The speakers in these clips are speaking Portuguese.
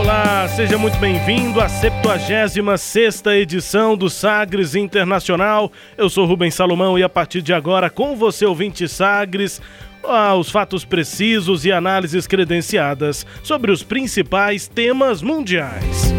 Olá, seja muito bem-vindo à 76 edição do Sagres Internacional. Eu sou Rubens Salomão e a partir de agora, com você, ouvinte Sagres, ah, os fatos precisos e análises credenciadas sobre os principais temas mundiais.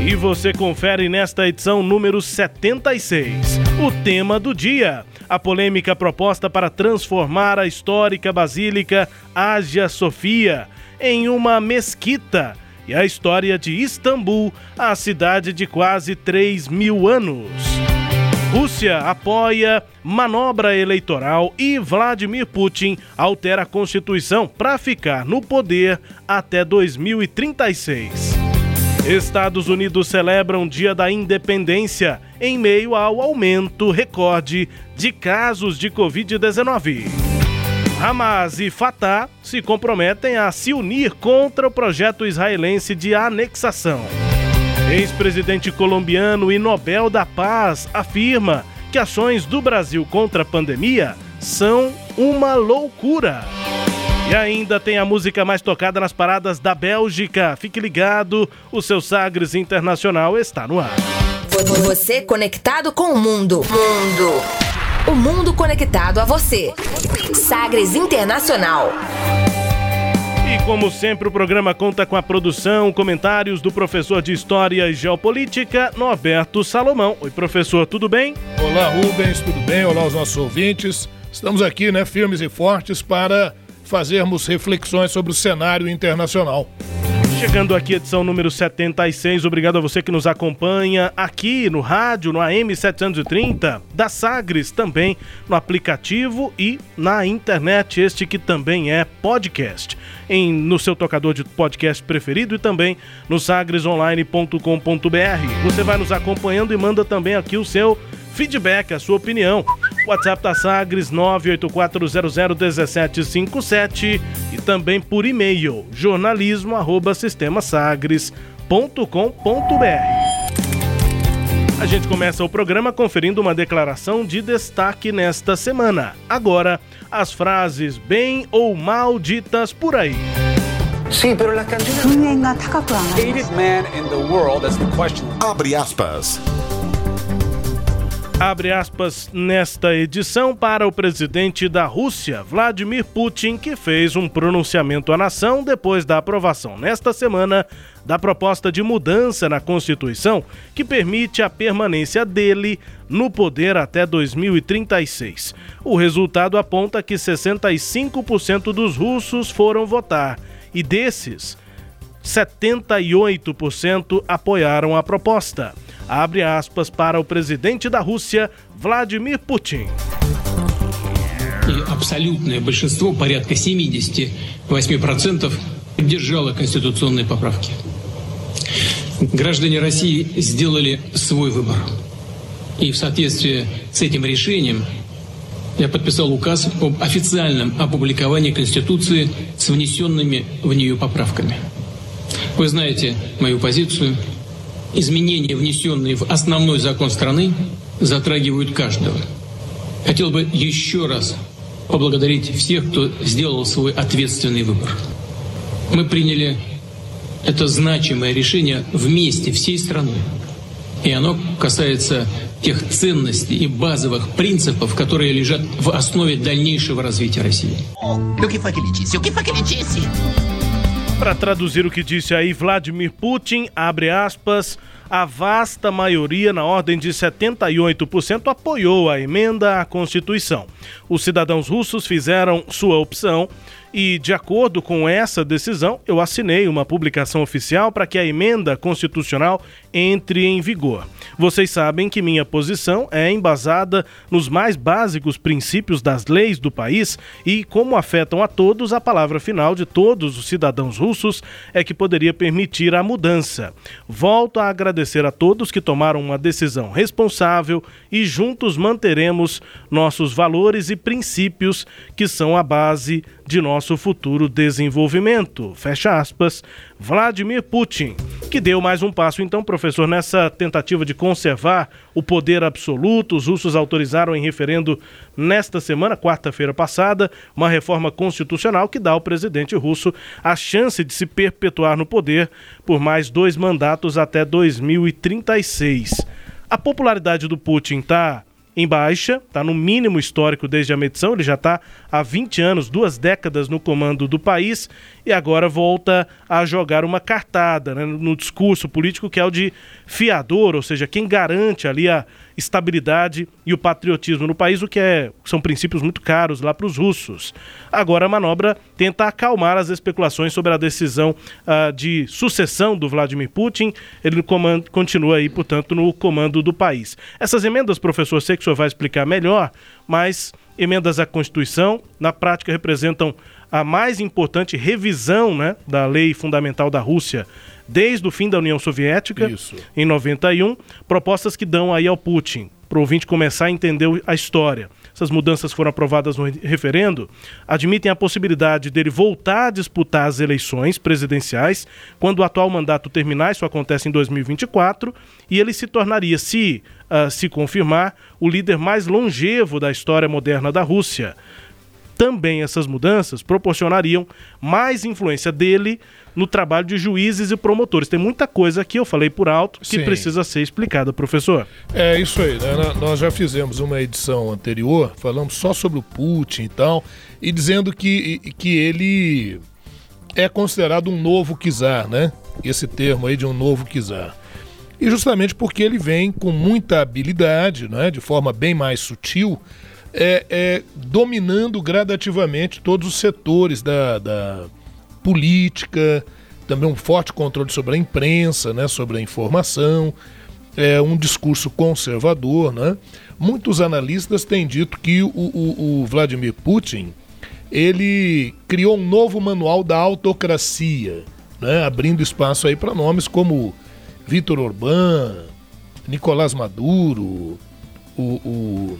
E você confere nesta edição número 76 o tema do dia: a polêmica proposta para transformar a histórica Basílica Ágia Sofia em uma mesquita e a história de Istambul, a cidade de quase 3 mil anos. Rússia apoia manobra eleitoral e Vladimir Putin altera a Constituição para ficar no poder até 2036. Estados Unidos celebram Dia da Independência em meio ao aumento recorde de casos de Covid-19. Hamas e Fatah se comprometem a se unir contra o projeto israelense de anexação. Ex-presidente colombiano e Nobel da Paz afirma que ações do Brasil contra a pandemia são uma loucura. E ainda tem a música mais tocada nas paradas da Bélgica. Fique ligado, o seu Sagres Internacional está no ar. Você conectado com o mundo. Mundo. O mundo conectado a você. Sagres Internacional. E como sempre, o programa conta com a produção, comentários do professor de História e Geopolítica, Norberto Salomão. Oi, professor, tudo bem? Olá, Rubens, tudo bem? Olá aos nossos ouvintes. Estamos aqui, né, firmes e fortes para fazermos reflexões sobre o cenário internacional. Chegando aqui, edição número 76. Obrigado a você que nos acompanha aqui no rádio, no AM 730, da Sagres, também no aplicativo e na internet, este que também é podcast. Em, no seu tocador de podcast preferido e também no sagresonline.com.br. Você vai nos acompanhando e manda também aqui o seu feedback, a sua opinião. WhatsApp da Sagres 984001757 e também por e-mail jornalismo@sistemasagres.com.br. A gente começa o programa conferindo uma declaração de destaque nesta semana. Agora, as frases bem ou mal ditas por aí. Sim, pero la Abre aspas abre aspas, nesta edição para o presidente da Rússia, Vladimir Putin, que fez um pronunciamento à nação depois da aprovação nesta semana da proposta de mudança na Constituição que permite a permanência dele no poder até 2036. O resultado aponta que 65% dos russos foram votar e desses, 78% apoiaram a proposta abre aspas para o presidente da Rússia, Vladimir Putin. Абсолютное большинство, порядка 78%, поддержало конституционные поправки. Граждане России сделали свой выбор. И в соответствии с этим решением я подписал указ об официальном опубликовании Конституции с внесенными в нее поправками. Вы знаете мою позицию – изменения, внесенные в основной закон страны, затрагивают каждого. Хотел бы еще раз поблагодарить всех, кто сделал свой ответственный выбор. Мы приняли это значимое решение вместе, всей страной. И оно касается тех ценностей и базовых принципов, которые лежат в основе дальнейшего развития России. Para traduzir o que disse aí Vladimir Putin, abre aspas, a vasta maioria, na ordem de 78%, apoiou a emenda à Constituição. Os cidadãos russos fizeram sua opção E, de acordo com essa decisão, eu assinei uma publicação oficial para que a emenda constitucional entre em vigor. Vocês sabem que minha posição é embasada nos mais básicos princípios das leis do país e como afetam a todos, a palavra final de todos os cidadãos russos é que poderia permitir a mudança. Volto a agradecer a todos que tomaram uma decisão responsável e juntos manteremos nossos valores e princípios que são a base de nosso futuro desenvolvimento. Fecha aspas. Vladimir Putin, que deu mais um passo, então, professor, nessa tentativa de conservar o poder absoluto. Os russos autorizaram em referendo nesta semana, quarta-feira passada, uma reforma constitucional que dá ao presidente russo a chance de se perpetuar no poder por mais dois mandatos até 2036. A popularidade do Putin está em baixa, está no mínimo histórico desde a medição, ele já está há 20 anos, duas décadas no comando do país e agora volta a jogar uma cartada né, no discurso político que é o de fiador, ou seja, quem garante ali a estabilidade e o patriotismo no país, o que é, são princípios muito caros lá para os russos. Agora a manobra tenta acalmar as especulações sobre a decisão uh, de sucessão do Vladimir Putin. Ele comando, continua aí, portanto, no comando do país. Essas emendas, professor, sei que o senhor vai explicar melhor, mas emendas à Constituição, na prática representam a mais importante revisão né, da lei fundamental da Rússia desde o fim da União Soviética, Isso. em 91, propostas que dão aí ao Putin, para o ouvinte começar a entender a história. Essas mudanças foram aprovadas no referendo, admitem a possibilidade dele voltar a disputar as eleições presidenciais quando o atual mandato terminar, isso acontece em 2024, e ele se tornaria, se uh, se confirmar, o líder mais longevo da história moderna da Rússia. Também essas mudanças proporcionariam mais influência dele no trabalho de juízes e promotores. Tem muita coisa que eu falei por alto que Sim. precisa ser explicada, professor. É isso aí, né? Nós já fizemos uma edição anterior, falamos só sobre o Putin e tal, e dizendo que, que ele é considerado um novo czar, né? Esse termo aí de um novo czar. E justamente porque ele vem com muita habilidade, né? de forma bem mais sutil, é, é, dominando gradativamente todos os setores da, da, política, também um forte controle sobre a imprensa, né, sobre a informação, é, um discurso conservador. Né? Muitos analistas têm dito que o, o, o Vladimir Putin ele criou um novo manual da autocracia, né, abrindo espaço aí para nomes como Vitor Orbán, Nicolás Maduro, o, o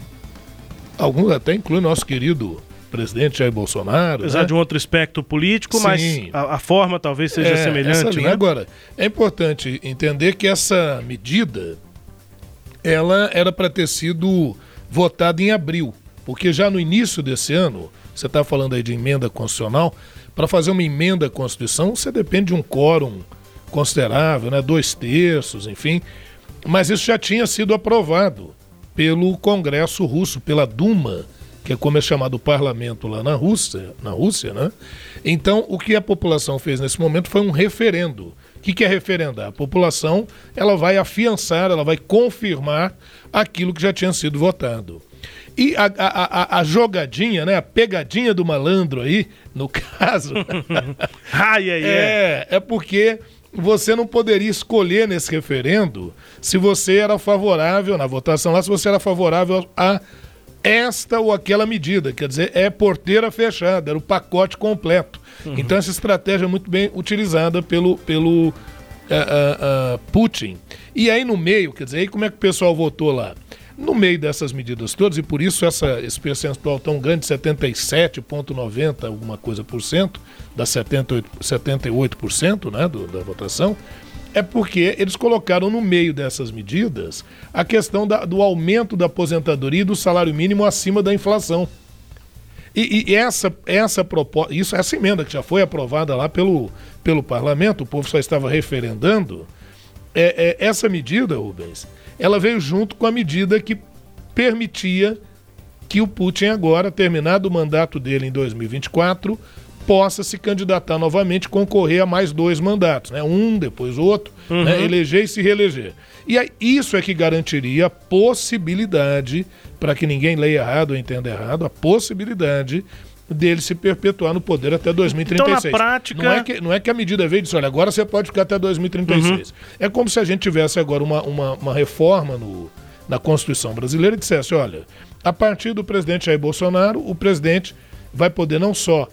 Alguns até incluem nosso querido presidente Jair Bolsonaro. Apesar né? de um outro espectro político, Sim. mas a, a, forma talvez seja é, semelhante. Né? Agora, é importante entender que essa medida ela era para ter sido votada em abril, porque já no início desse ano, você está falando aí de emenda constitucional, para fazer uma emenda à Constituição, você depende de um quórum considerável, né? dois terços, enfim. Mas isso já tinha sido aprovado pelo Congresso Russo, pela Duma, que é como é chamado o parlamento lá na Rússia, na Rússia, né? Então, o que a população fez nesse momento foi um referendo. O que, que é referendar? A população ela vai afiançar, ela vai confirmar aquilo que já tinha sido votado. E a, a, a, a, jogadinha, né? A pegadinha do malandro aí, no caso. ai, ai, ai. É, é porque você não poderia escolher nesse referendo se você era favorável, na votação lá, se você era favorável a esta ou aquela medida. Quer dizer, é porteira fechada, era o pacote completo. Uhum. Então, essa estratégia é muito bem utilizada pelo, pelo uh, uh, uh, Putin. E aí, no meio, quer dizer, aí como é que o pessoal votou lá? No meio dessas medidas todas, e por isso essa, esse percentual tão grande, 77,90 alguma coisa por cento, das 78%, 78% né, do, da votação, é porque eles colocaram no meio dessas medidas a questão da, do aumento da aposentadoria e do salário mínimo acima da inflação. E, e, essa, essa proposta, isso, essa emenda que já foi aprovada lá pelo, pelo parlamento, o povo só estava referendando, é, é, essa medida, Rubens, ela veio junto com a medida que permitia que o Putin agora, terminado o mandato dele em 2024, possa se candidatar novamente, concorrer a mais dois mandatos, né? Um, depois outro, uhum. né? eleger e se reeleger. E aí, isso é que garantiria a possibilidade, para que ninguém leia errado ou entenda errado, a possibilidade dele se perpetuar no poder até 2036. Então, na prática... Não é que, não é que a medida veio e disse, olha, agora você pode ficar até 2036. Uhum. É como se a gente tivesse agora uma, uma, uma reforma no, na Constituição brasileira e dissesse, olha, a partir do presidente Jair Bolsonaro, o presidente vai poder não só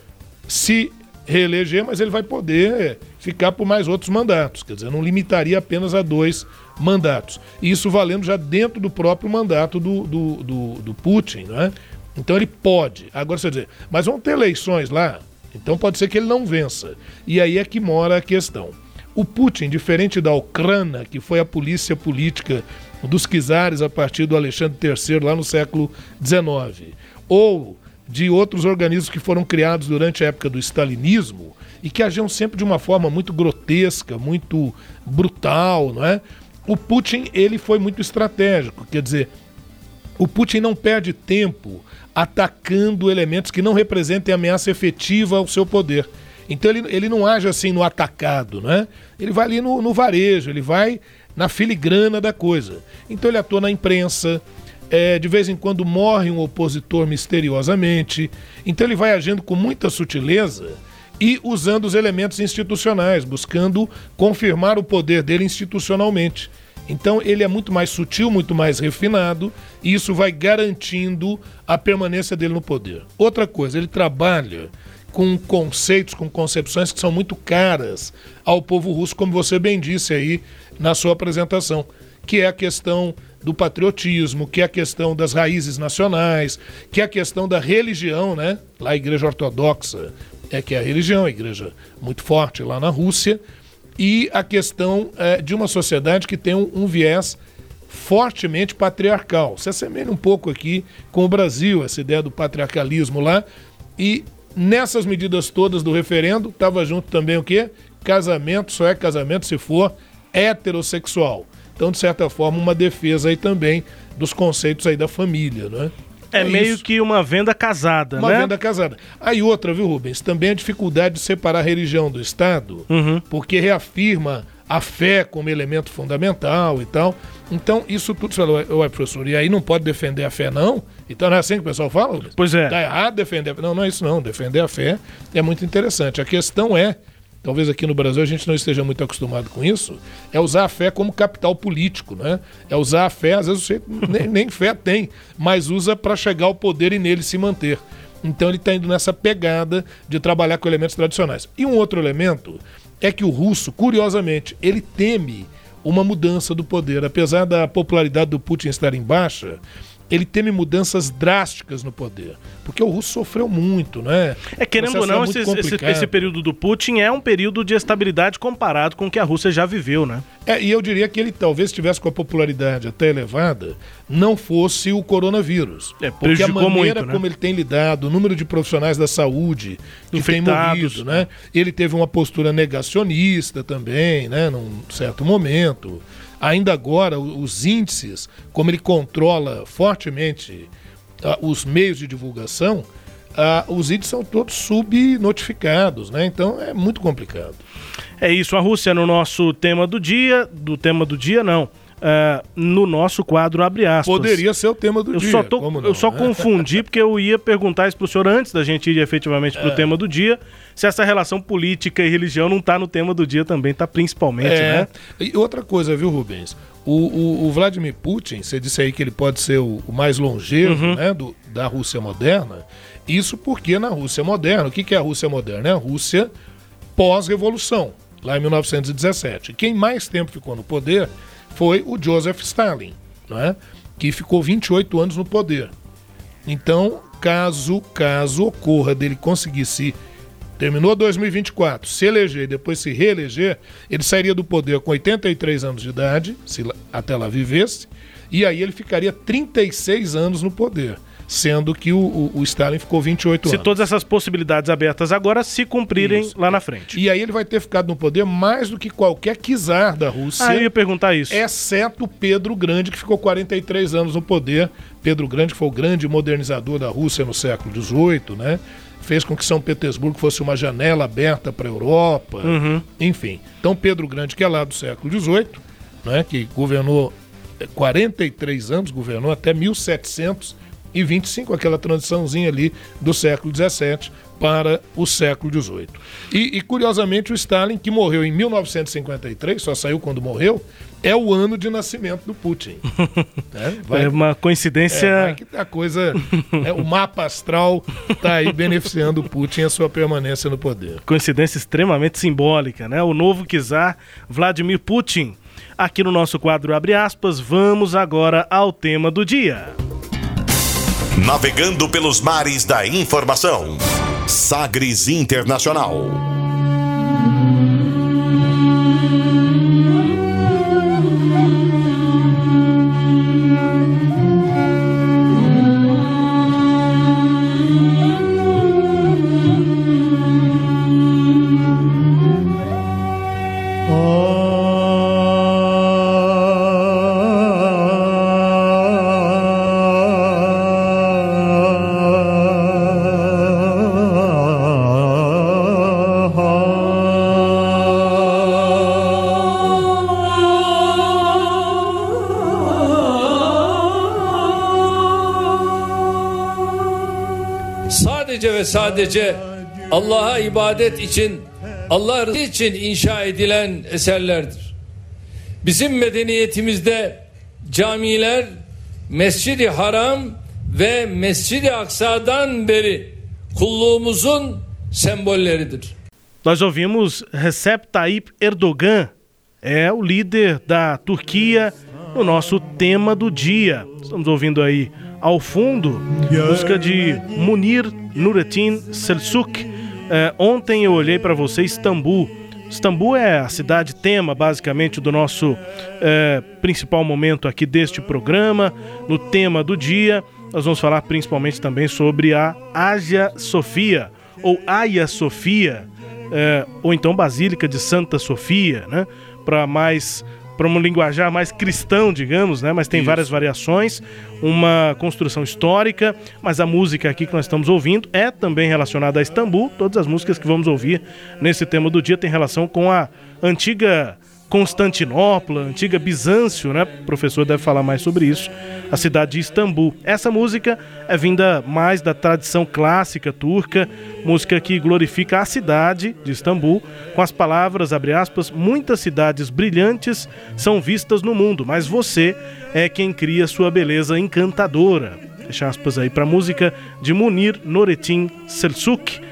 se reeleger, mas ele vai poder ficar por mais outros mandatos. Quer dizer, não limitaria apenas a dois mandatos. E isso valendo já dentro do próprio mandato do, do, do, do Putin, né? Então ele pode. Agora você dizer, mas vão ter eleições lá, então pode ser que ele não vença. E aí é que mora a questão. O Putin, diferente da Ucrânia, que foi a polícia política dos czares a partir do Alexandre III lá no século XIX, ou de outros organismos que foram criados durante a época do stalinismo e que agiam sempre de uma forma muito grotesca, muito brutal, não é? O Putin, ele foi muito estratégico, quer dizer, o Putin não perde tempo atacando elementos que não representem ameaça efetiva ao seu poder. Então ele, ele não age assim no atacado, né? Ele vai ali no, no varejo, ele vai na filigrana da coisa. Então ele atua na imprensa, é, de vez em quando morre um opositor misteriosamente. Então ele vai agindo com muita sutileza e usando os elementos institucionais, buscando confirmar o poder dele institucionalmente. Então ele é muito mais sutil, muito mais refinado, e isso vai garantindo a permanência dele no poder. Outra coisa, ele trabalha com conceitos, com concepções que são muito caras ao povo russo, como você bem disse aí na sua apresentação, que é a questão do patriotismo, que é a questão das raízes nacionais, que é a questão da religião, né? Lá a Igreja Ortodoxa é que é a religião, a igreja muito forte lá na Rússia, e a questão é, de uma sociedade que tem um, um viés fortemente patriarcal. Se assemelha um pouco aqui com o Brasil, essa ideia do patriarcalismo lá. E nessas medidas todas do referendo, estava junto também o quê? Casamento só é casamento se for heterossexual. Então, de certa forma, uma defesa aí também dos conceitos aí da família, né? É, é meio isso. que uma venda casada, uma né? Uma venda casada. Aí outra, viu, Rubens? Também a dificuldade de separar a religião do Estado, uhum. porque reafirma a fé como elemento fundamental e tal. Então, isso tudo, você falou, ué, professor, e aí não pode defender a fé, não? Então não é assim que o pessoal fala? Pois é. Tá errado defender a fé. Não, não é isso não. Defender a fé é muito interessante. A questão é talvez aqui no Brasil a gente não esteja muito acostumado com isso, é usar a fé como capital político, né? É usar a fé, às vezes você nem, nem fé tem, mas usa para chegar ao poder e nele se manter. Então ele está indo nessa pegada de trabalhar com elementos tradicionais. E um outro elemento é que o russo, curiosamente, ele teme uma mudança do poder. Apesar da popularidade do Putin estar em baixa, ele teme mudanças drásticas no poder. Porque o russo sofreu muito, né? É, querendo ou não, esse, esse, esse, período do Putin é um período de estabilidade comparado com o que a Rússia já viveu, né? É, e eu diria que ele talvez tivesse com a popularidade até elevada, não fosse o coronavírus. É, porque a maneira muito, né? como ele tem lidado, o número de profissionais da saúde que Infectados, tem morrido, né? Ele teve uma postura negacionista também, né? Num certo momento. Ainda agora, os índices, como ele controla fortemente uh, os meios de divulgação, uh, os índices são todos subnotificados, né? Então é muito complicado. É isso, a Rússia no nosso tema do dia, do tema do dia não uh, no nosso quadro Abre Aspas. Poderia ser o tema do eu dia. Só tô, não, eu só né? confundi porque eu ia perguntar isso para o senhor antes da gente ir efetivamente para o é. tema do dia, se essa relação política e religião não está no tema do dia também, está principalmente, é. né? E outra coisa, viu, Rubens? O, o, o, Vladimir Putin, você disse aí que ele pode ser o, o mais longevo uhum. né, do, da Rússia moderna. Isso porque na Rússia moderna, o que, que é a Rússia moderna? É a Rússia pós-revolução, lá em 1917. Quem mais tempo ficou no poder foi o Joseph Stalin, não é? que ficou 28 anos no poder. Então, caso caso ocorra dele conseguir se terminou 2024, se eleger e depois se reeleger, ele sairia do poder com 83 anos de idade, se até lá vivesse, e aí ele ficaria 36 anos no poder sendo que o, o, o Stalin ficou 28 se anos. Se todas essas possibilidades abertas agora se cumprirem isso. lá na frente. E aí ele vai ter ficado no poder mais do que qualquer czar da Rússia. Ah, eu ia perguntar isso. Exceto Pedro Grande, que ficou 43 anos no poder. Pedro Grande foi o grande modernizador da Rússia no século XVIII, né? Fez com que São Petersburgo fosse uma janela aberta para a Europa, uhum. enfim. Então Pedro Grande, que é lá do século XVIII, né, que governou 43 anos, governou até 1700 e 25, aquela transiçãozinha ali do século XVII para o século XVIII. E, e, curiosamente, o Stalin, que morreu em 1953, só saiu quando morreu, é o ano de nascimento do Putin. é, vai, é uma coincidência. É, a coisa. é, o mapa astral está aí beneficiando o Putin e a sua permanência no poder. Coincidência extremamente simbólica, né? O novo czar Vladimir Putin. Aqui no nosso quadro Abre aspas, vamos agora ao tema do dia. Navegando pelos mares da informação. Sagres Internacional. Sadece Allah'a ibadet için Allah için inşa edilen eserlerdir. Bizim medeniyetimizde camiler Mescid-i Haram ve Mescid-i Aksa'dan beri kulluğumuzun sembolleridir. Nós ouvimos Recep Tayyip Erdogan, é o líder da Turquia, no nosso tema do dia. Estamos ouvindo aí ao fundo, música de Munir Nurettin Selçuk. É, ontem eu olhei para você Istambul. Istambul é a cidade tema, basicamente, do nosso é, principal momento aqui deste programa. No tema do dia, nós vamos falar principalmente também sobre a Ásia Sofia, ou Hagia Sofia, é, ou então Basílica de Santa Sofia, né? Para mais para um linguajar mais cristão, digamos, né? Mas tem Isso. várias variações, uma construção histórica, mas a música aqui que nós estamos ouvindo é também relacionada a Istambul. Todas as músicas que vamos ouvir nesse tema do dia têm relação com a antiga Constantinopla, antiga Bizâncio, né? O professor deve falar mais sobre isso, a cidade de Istambul. Essa música é vinda mais da tradição clássica turca, música que glorifica a cidade de Istambul, com as palavras, abre aspas, muitas cidades brilhantes são vistas no mundo, mas você é quem cria sua beleza encantadora. Fecha aspas aí para a música de Munir Noretin Selçuk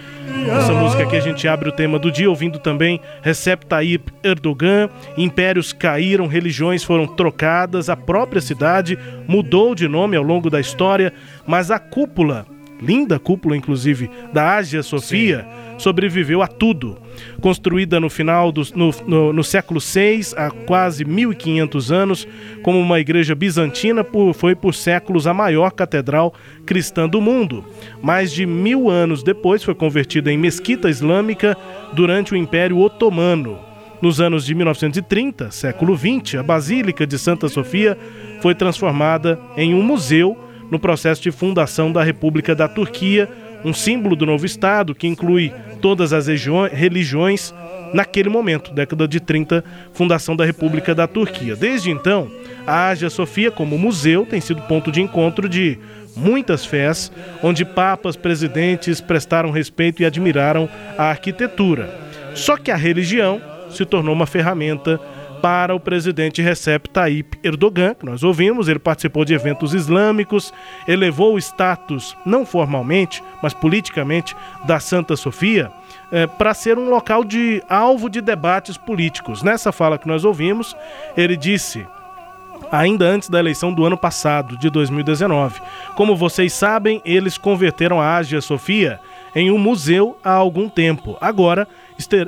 essa música aqui a gente abre o tema do dia ouvindo também Recep Tayyip Erdogan. Impérios caíram, religiões foram trocadas, a própria cidade mudou de nome ao longo da história, mas a cúpula, linda cúpula inclusive, da Ágia Sofia, Sim. Sobreviveu a tudo construída no final do no, no, no século VI, há quase 1500 anos, como uma igreja bizantina, por, foi por séculos a maior catedral cristã do mundo. Mais de mil anos depois foi convertida em mesquita islâmica durante o Império Otomano. Nos anos de 1930, século XX, a Basílica de Santa Sofia foi transformada em um museu no processo de fundação da República da Turquia um símbolo do novo Estado que inclui todas as religiões naquele momento, década de 30, fundação da República da Turquia. Desde então, a Ágia Sofia, como museu, tem sido ponto de encontro de muitas fés, onde papas, presidentes prestaram respeito e admiraram a arquitetura. Só que a religião se tornou uma ferramenta para o presidente Recep Tayyip Erdogan, que nós ouvimos, ele participou de eventos islâmicos, elevou o status, não formalmente, mas politicamente, da Santa Sofia, é, para ser um local de alvo de debates políticos. Nessa fala que nós ouvimos, ele disse ainda antes da eleição do ano passado, de 2019. Como vocês sabem, eles converteram a Ágia Sofia em um museu há algum tempo. Agora,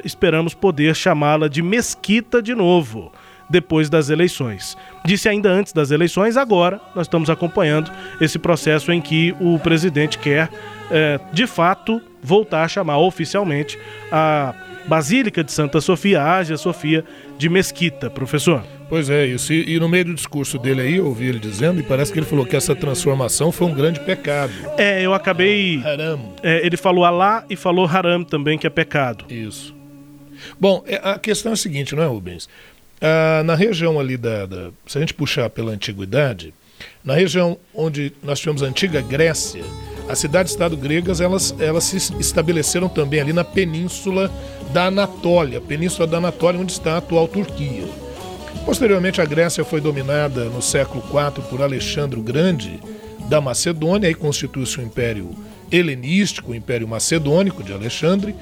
esperamos poder chamá-la de Mesquita de novo, depois das eleições. Disse ainda antes das eleições, agora nós estamos acompanhando esse processo em que o presidente quer, é, de fato, voltar a chamar oficialmente a Basílica de Santa Sofia, Ágia Sofia de Mesquita, professor. Pois é, isso. E, e, no meio do discurso dele aí, eu ouvi ele dizendo, e parece que ele falou que essa transformação foi um grande pecado. É, eu acabei. Haram. É, ele falou Alá e falou Haram também, que é pecado. Isso. Bom, é, a questão é a seguinte, não é, Rubens? Ah, na região ali da, da, Se a gente puxar pela antiguidade, Na região onde nós tivemos a antiga Grécia, as cidades-estado gregas elas, elas se estabeleceram também ali na península da Anatólia, península da Anatólia, onde está a atual Turquia. Posteriormente, a Grécia foi dominada no século IV por Alexandre o Grande da Macedônia, e constitui-se o Império Helenístico, o Império Macedônico de Alexandre,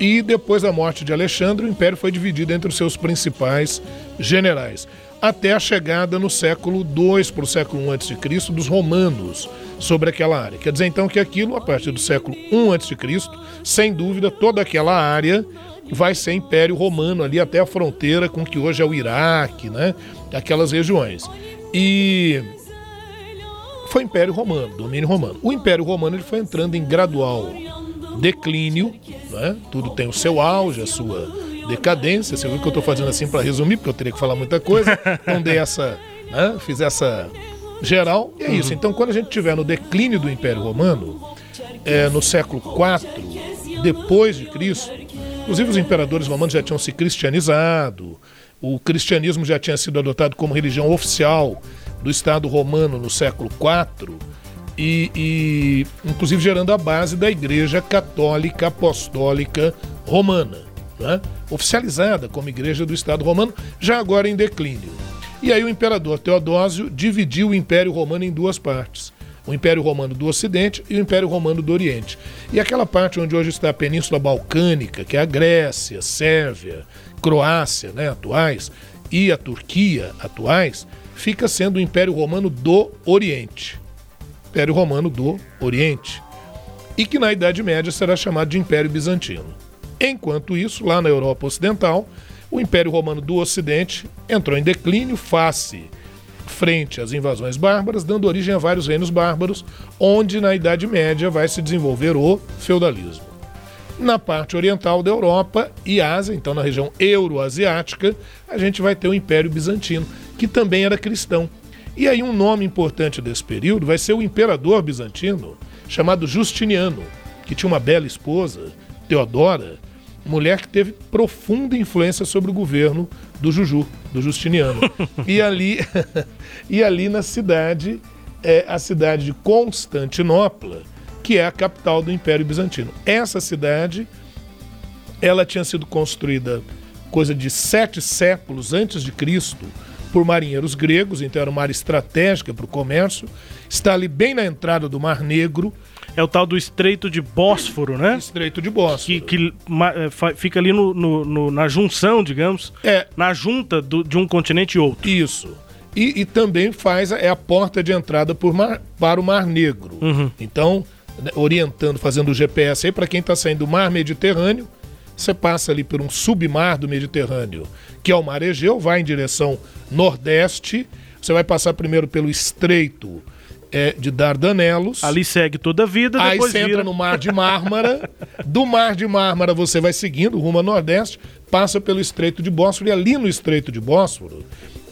e depois da morte de Alexandre, o império foi dividido entre os seus principais generais, até a chegada no século II para o século I a.C. dos romanos sobre aquela área. Quer dizer então que aquilo, a partir do século I a.C., sem dúvida, toda aquela área vai ser Império Romano ali até a fronteira com o que hoje é o Iraque, né? Aquelas regiões. E foi Império Romano, domínio romano. O Império Romano ele foi entrando em gradual declínio, né? tudo tem o seu auge, a sua decadência. Você viu que eu estou fazendo assim para resumir, porque eu teria que falar muita coisa. Então dei essa, né? fiz essa geral. E é isso. Então, quando a gente tiver no declínio do Império Romano, é, no século IV depois de Cristo, inclusive os imperadores romanos já tinham se cristianizado, o cristianismo já tinha sido adotado como religião oficial do Estado romano no século IV e, e inclusive gerando a base da Igreja Católica Apostólica Romana, né? oficializada como Igreja do Estado Romano, já agora em declínio. E aí o imperador Teodósio dividiu o Império Romano em duas partes. O Império Romano do Ocidente e o Império Romano do Oriente. E aquela parte onde hoje está a Península Balcânica, que é a Grécia, Sérvia, Croácia, né, atuais, e a Turquia, atuais, fica sendo o Império Romano do Oriente. Império Romano do Oriente, e que na Idade Média será chamado de Império Bizantino. Enquanto isso, lá na Europa Ocidental, o Império Romano do Ocidente entrou em declínio face frente às invasões bárbaras, dando origem a vários reinos bárbaros, onde na Idade Média vai se desenvolver o feudalismo. Na parte oriental da Europa e Ásia, então na região euroasiática, a gente vai ter o Império Bizantino, que também era cristão, e aí um nome importante desse período vai ser o imperador bizantino, chamado Justiniano, que tinha uma bela esposa, Teodora, mulher que teve profunda influência sobre o governo do Juju, do Justiniano. e ali, e ali na cidade, é a cidade de Constantinopla, que é a capital do Império Bizantino. Essa cidade, ela tinha sido construída coisa de sete séculos antes de Cristo por marinheiros gregos, então era uma área estratégica para o comércio. Está ali bem na entrada do Mar Negro. É o tal do Estreito de Bósforo, né? Estreito de Bósforo. Que, que é, fica ali no, no, no, na junção, digamos, é. na junta do, de um continente e outro. Isso. E, e, também faz é a porta de entrada mar, para o Mar Negro. Uhum. Então, né, orientando, fazendo o GPS aí para quem está saindo do Mar Mediterrâneo, você passa ali por um submar do Mediterrâneo, que é o Mar Egeu, vai em direção nordeste, você vai passar primeiro pelo Estreito é, de Dardanelos. Ali segue toda a vida, Aí depois você vira... entra no Mar de Mármara. do Mar de Mármara você vai seguindo rumo a nordeste, passa pelo Estreito de Bósforo e ali no Estreito de Bósforo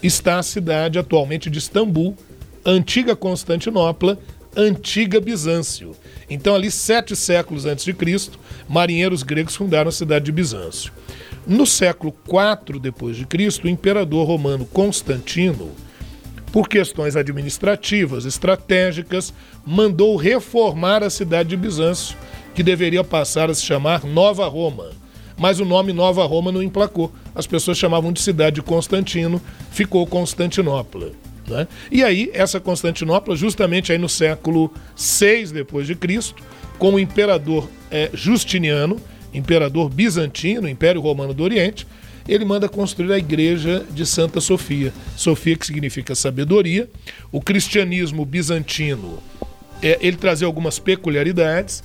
está a cidade atualmente de Istambul, antiga Constantinopla, antiga Bizâncio. Então, ali, sete séculos antes de Cristo, marinheiros gregos fundaram a cidade de Bizâncio. No século IV depois de Cristo, o imperador romano Constantino, por questões administrativas, estratégicas, mandou reformar a cidade de Bizâncio, que deveria passar a se chamar Nova Roma. Mas o nome Nova Roma não emplacou. As pessoas chamavam de cidade de Constantino, ficou Constantinopla. Né? E aí, essa Constantinopla, justamente aí no século VI depois de Cristo, com o imperador é, Justiniano, imperador bizantino, Império Romano do Oriente, ele manda construir a igreja de Santa Sofia. Sofia que significa sabedoria. O cristianismo bizantino, é, ele trazia algumas peculiaridades.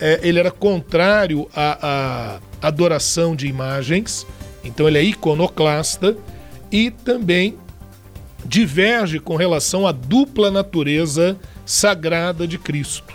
É, ele era contrário à, à adoração de imagens, então ele é iconoclasta e também diverge com relação à dupla natureza sagrada de Cristo,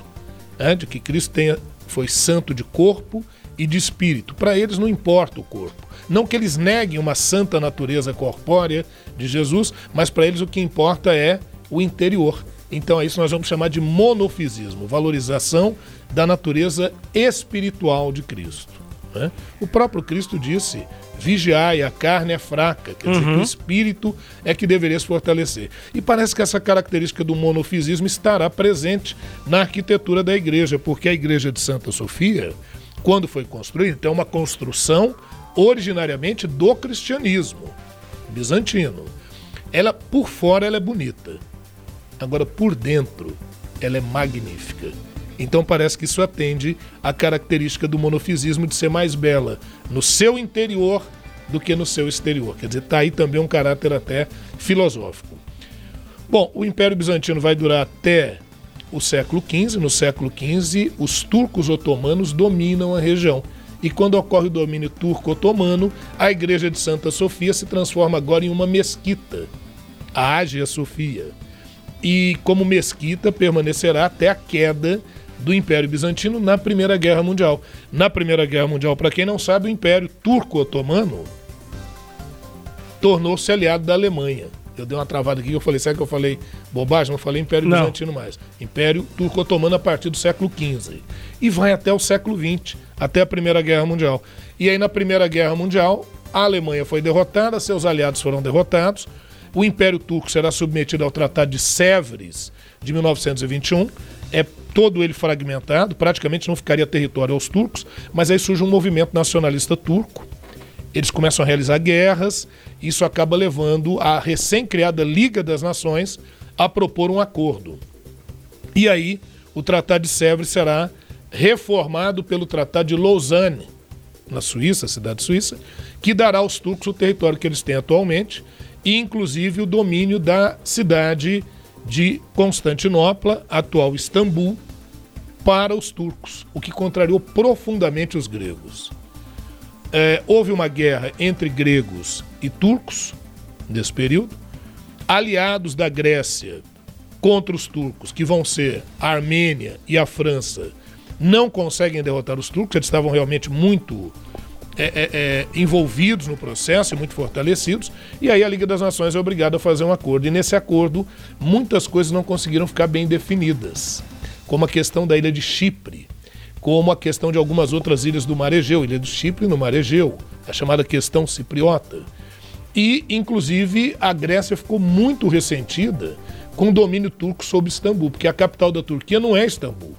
né? de que Cristo tenha, foi santo de corpo e de espírito. Para eles não importa o corpo. Não que eles neguem uma santa natureza corpórea de Jesus, mas para eles o que importa é o interior. Então é isso que nós vamos chamar de monofisismo, valorização da natureza espiritual de Cristo. Né? O próprio Cristo disse: vigiai, a carne é fraca, quer dizer que o espírito é que deveria se fortalecer. E parece que essa característica do monofisismo estará presente na arquitetura da igreja, porque a igreja de Santa Sofia, quando foi construída, é uma construção originariamente do cristianismo bizantino. Ela por fora ela é bonita. Agora por dentro ela é magnífica. Então parece que isso atende à característica do monofisismo de ser mais bela no seu interior do que no seu exterior. Quer dizer, está aí também um caráter até filosófico. Bom, o Império Bizantino vai durar até o século XV. No século XV, os turcos otomanos dominam a região. E quando ocorre o domínio turco-otomano, a igreja de Santa Sofia se transforma agora em uma mesquita, a Ágia Sofia. E como mesquita permanecerá até a queda do Império Bizantino na Primeira Guerra Mundial. Na Primeira Guerra Mundial, para quem não sabe, o Império Turco-Otomano tornou-se aliado da Alemanha. Eu dei uma travada aqui, eu falei, sabe que eu falei bobagem? Não falei Império não. Bizantino mais. Império Turco-Otomano a partir do século XV. E vai até o século XX, até a Primeira Guerra Mundial. E aí, na Primeira Guerra Mundial, a Alemanha foi derrotada, seus aliados foram derrotados, o Império Turco será submetido ao Tratado de Sèvres de 1921, é todo ele fragmentado, praticamente não ficaria território aos turcos, mas aí surge um movimento nacionalista turco. Eles começam a realizar guerras, isso acaba levando a recém-criada Liga das Nações a propor um acordo. E aí, o Tratado de Sèvres será reformado pelo Tratado de Lausanne, na Suíça, cidade suíça, que dará aos turcos o território que eles têm atualmente, e inclusive o domínio da cidade de Constantinopla, atual Istambul, para os turcos, o que contrariou profundamente os gregos. É, houve uma guerra entre gregos e turcos nesse período, aliados da Grécia contra os turcos, que vão ser a Armênia e a França, não conseguem derrotar os turcos, eles estavam realmente muito é, é, é, envolvidos no processo e muito fortalecidos, e aí a Liga das Nações é obrigada a fazer um acordo. E nesse acordo, muitas coisas não conseguiram ficar bem definidas, como a questão da ilha de Chipre, como a questão de algumas outras ilhas do Mar Egeu, ilha do Chipre no Mar Egeu, a chamada questão cipriota. E, inclusive, a Grécia ficou muito ressentida com o domínio turco sobre Istambul, porque a capital da Turquia não é Istambul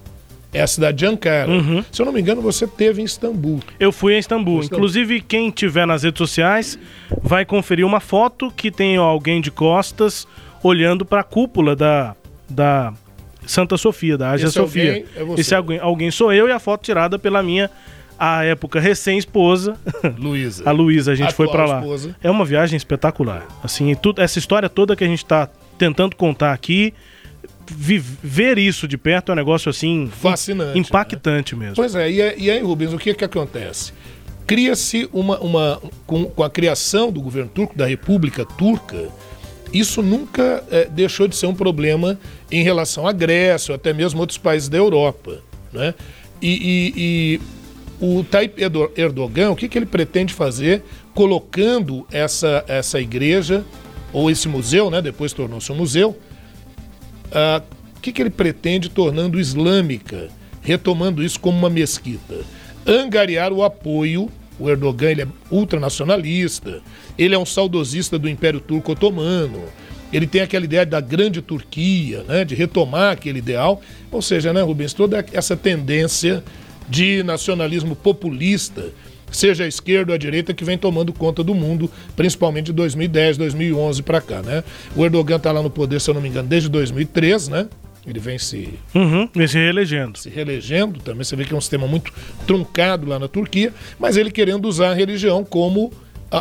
é a cidade de Ankara. Uhum. Se eu não me engano, você teve em Istambul. Eu fui em Istambul. Istambul. Inclusive, quem tiver nas redes sociais vai conferir uma foto que tem alguém de costas olhando para a cúpula da, da Santa Sofia, da Ágia Sofia. É Esse alguém, alguém sou eu e a foto tirada pela minha a época recém-esposa, Luísa. a Luísa, a gente Atual foi para lá. Esposa. É uma viagem espetacular. Assim, tudo, essa história toda que a gente está tentando contar aqui, ver isso de perto é um negócio assim. Fascinante. Impactante né? mesmo. Pois é, e, e aí, Rubens, o que, que acontece? Cria-se uma. uma com, com, a criação do governo turco, da República Turca, isso nunca é, deixou de ser um problema em relação à Grécia, ou até mesmo outros países da Europa. Né? E, e, e o Tayyip Erdogan, o que, que ele pretende fazer colocando essa, essa igreja, ou esse museu, né? depois tornou-se um museu, ah, o que, que ele pretende tornando islâmica, retomando isso como uma mesquita? Angariar o apoio. O Erdogan ele é ultranacionalista, ele é um saudosista do Império Turco Otomano, ele tem aquela ideia da grande Turquia, né, de retomar aquele ideal. Ou seja, né, Rubens, toda essa tendência de nacionalismo populista seja a esquerda ou a direita, que vem tomando conta do mundo, principalmente de 2010, 2011 para cá, né? O Erdogan está lá no poder, se eu não me engano, desde 2003, né? Ele vem se. Uhum, vem se reelegendo. Se reelegendo, também você vê que é um sistema muito truncado lá na Turquia, mas ele querendo usar a religião como uh,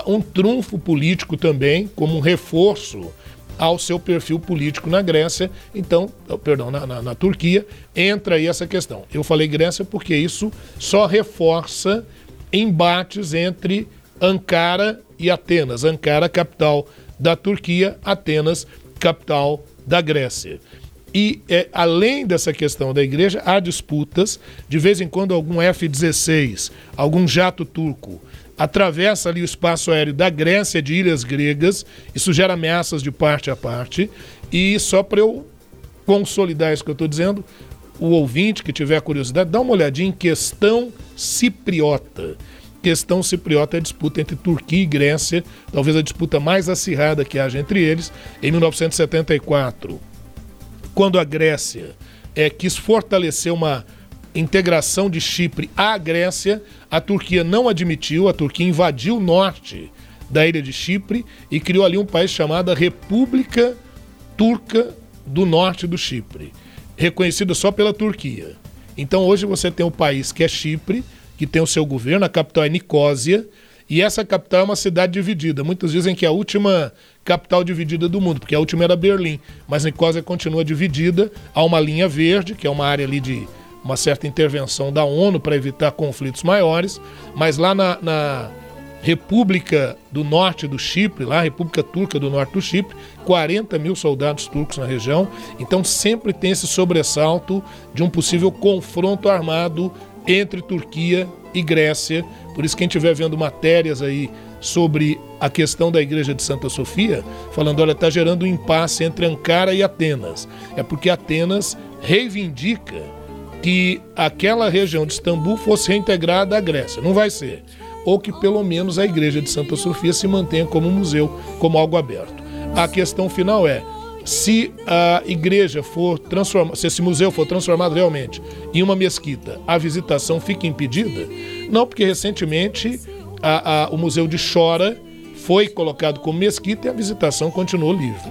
um trunfo político também, como um reforço ao seu perfil político na Grécia, então, oh, perdão, na, na, na Turquia, entra aí essa questão. Eu falei Grécia porque isso só reforça embates entre Ankara e Atenas. Ankara, capital da Turquia, Atenas, capital da Grécia. E é, além dessa questão da igreja, há disputas. De vez em quando, algum F-16, algum jato turco, atravessa ali o espaço aéreo da Grécia, de ilhas gregas. Isso gera ameaças de parte a parte. E só para eu consolidar isso que eu estou dizendo, o ouvinte que tiver curiosidade, dá uma olhadinha em questão cipriota. questão cipriota é a disputa entre Turquia e Grécia, talvez a disputa mais acirrada que haja entre eles. Em 1974, quando a Grécia é, quis fortalecer uma integração de Chipre à Grécia, a Turquia não admitiu, a Turquia invadiu o norte da ilha de Chipre e criou ali um país chamado República Turca do Norte do Chipre, reconhecido só pela Turquia. Então hoje você tem um país que é Chipre, que tem o seu governo, a capital é Nicósia, e essa capital é uma cidade dividida. Muitos dizem que é a última capital dividida do mundo, porque a última era Berlim, mas Nicósia continua dividida. Há uma linha verde, que é uma área ali de uma certa intervenção da ONU para evitar conflitos maiores, mas lá na, na República do Norte do Chipre, lá, República Turca do Norte do Chipre, 40 mil soldados turcos na região. Então sempre tem esse sobressalto de um possível confronto armado entre Turquia e Grécia. Por isso, quem estiver vendo matérias aí sobre a questão da igreja de Santa Sofia, falando, olha, está gerando um impasse entre Ankara e Atenas. É porque Atenas reivindica que aquela região de Istambul fosse reintegrada à Grécia. Não vai ser. Ou que pelo menos a igreja de Santa Sofia se mantenha como museu, como algo aberto. A questão final é: se a igreja for transformada, se esse museu for transformado realmente em uma mesquita, a visitação fica impedida? Não, porque recentemente a, a, o Museu de Chora foi colocado como mesquita e a visitação continuou livre.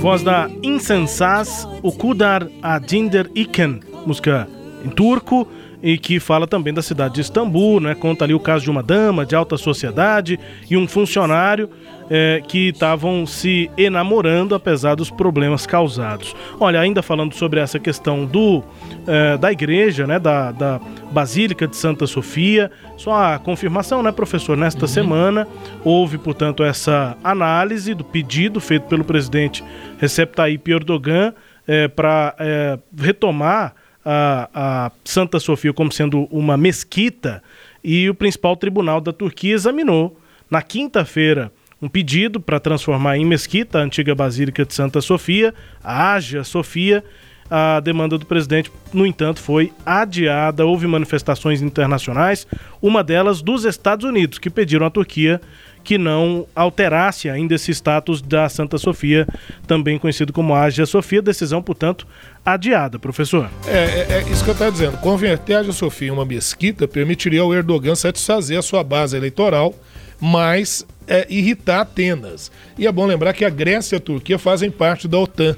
Voz da Insensaz, o Kudar Adinder Iken, música em turco e que fala também da cidade de Istambul, né? Conta ali o caso de uma dama de alta sociedade e um funcionário é, que estavam se enamorando apesar dos problemas causados. Olha, ainda falando sobre essa questão do é, da igreja, né? Da, da Basílica de Santa Sofia, só a confirmação, né, professor? Nesta uhum. semana houve, portanto, essa análise do pedido feito pelo presidente Recep Tayyip Erdogan é, para é, retomar a, a Santa Sofia como sendo uma mesquita e o principal tribunal da Turquia examinou na quinta-feira um pedido para transformar em mesquita a antiga Basílica de Santa Sofia, a Ágia Sofia. A demanda do presidente, no entanto, foi adiada. Houve manifestações internacionais, uma delas dos Estados Unidos, que pediram à Turquia que não alterasse ainda esse status da Santa Sofia, também conhecido como Ágia Sofia. Decisão, portanto, adiada, professor. É, é, é isso que eu estava dizendo. Converter a Ágia Sofia em uma mesquita permitiria ao Erdogan satisfazer a sua base eleitoral, mas é, irritar Atenas. E é bom lembrar que a Grécia e a Turquia fazem parte da OTAN.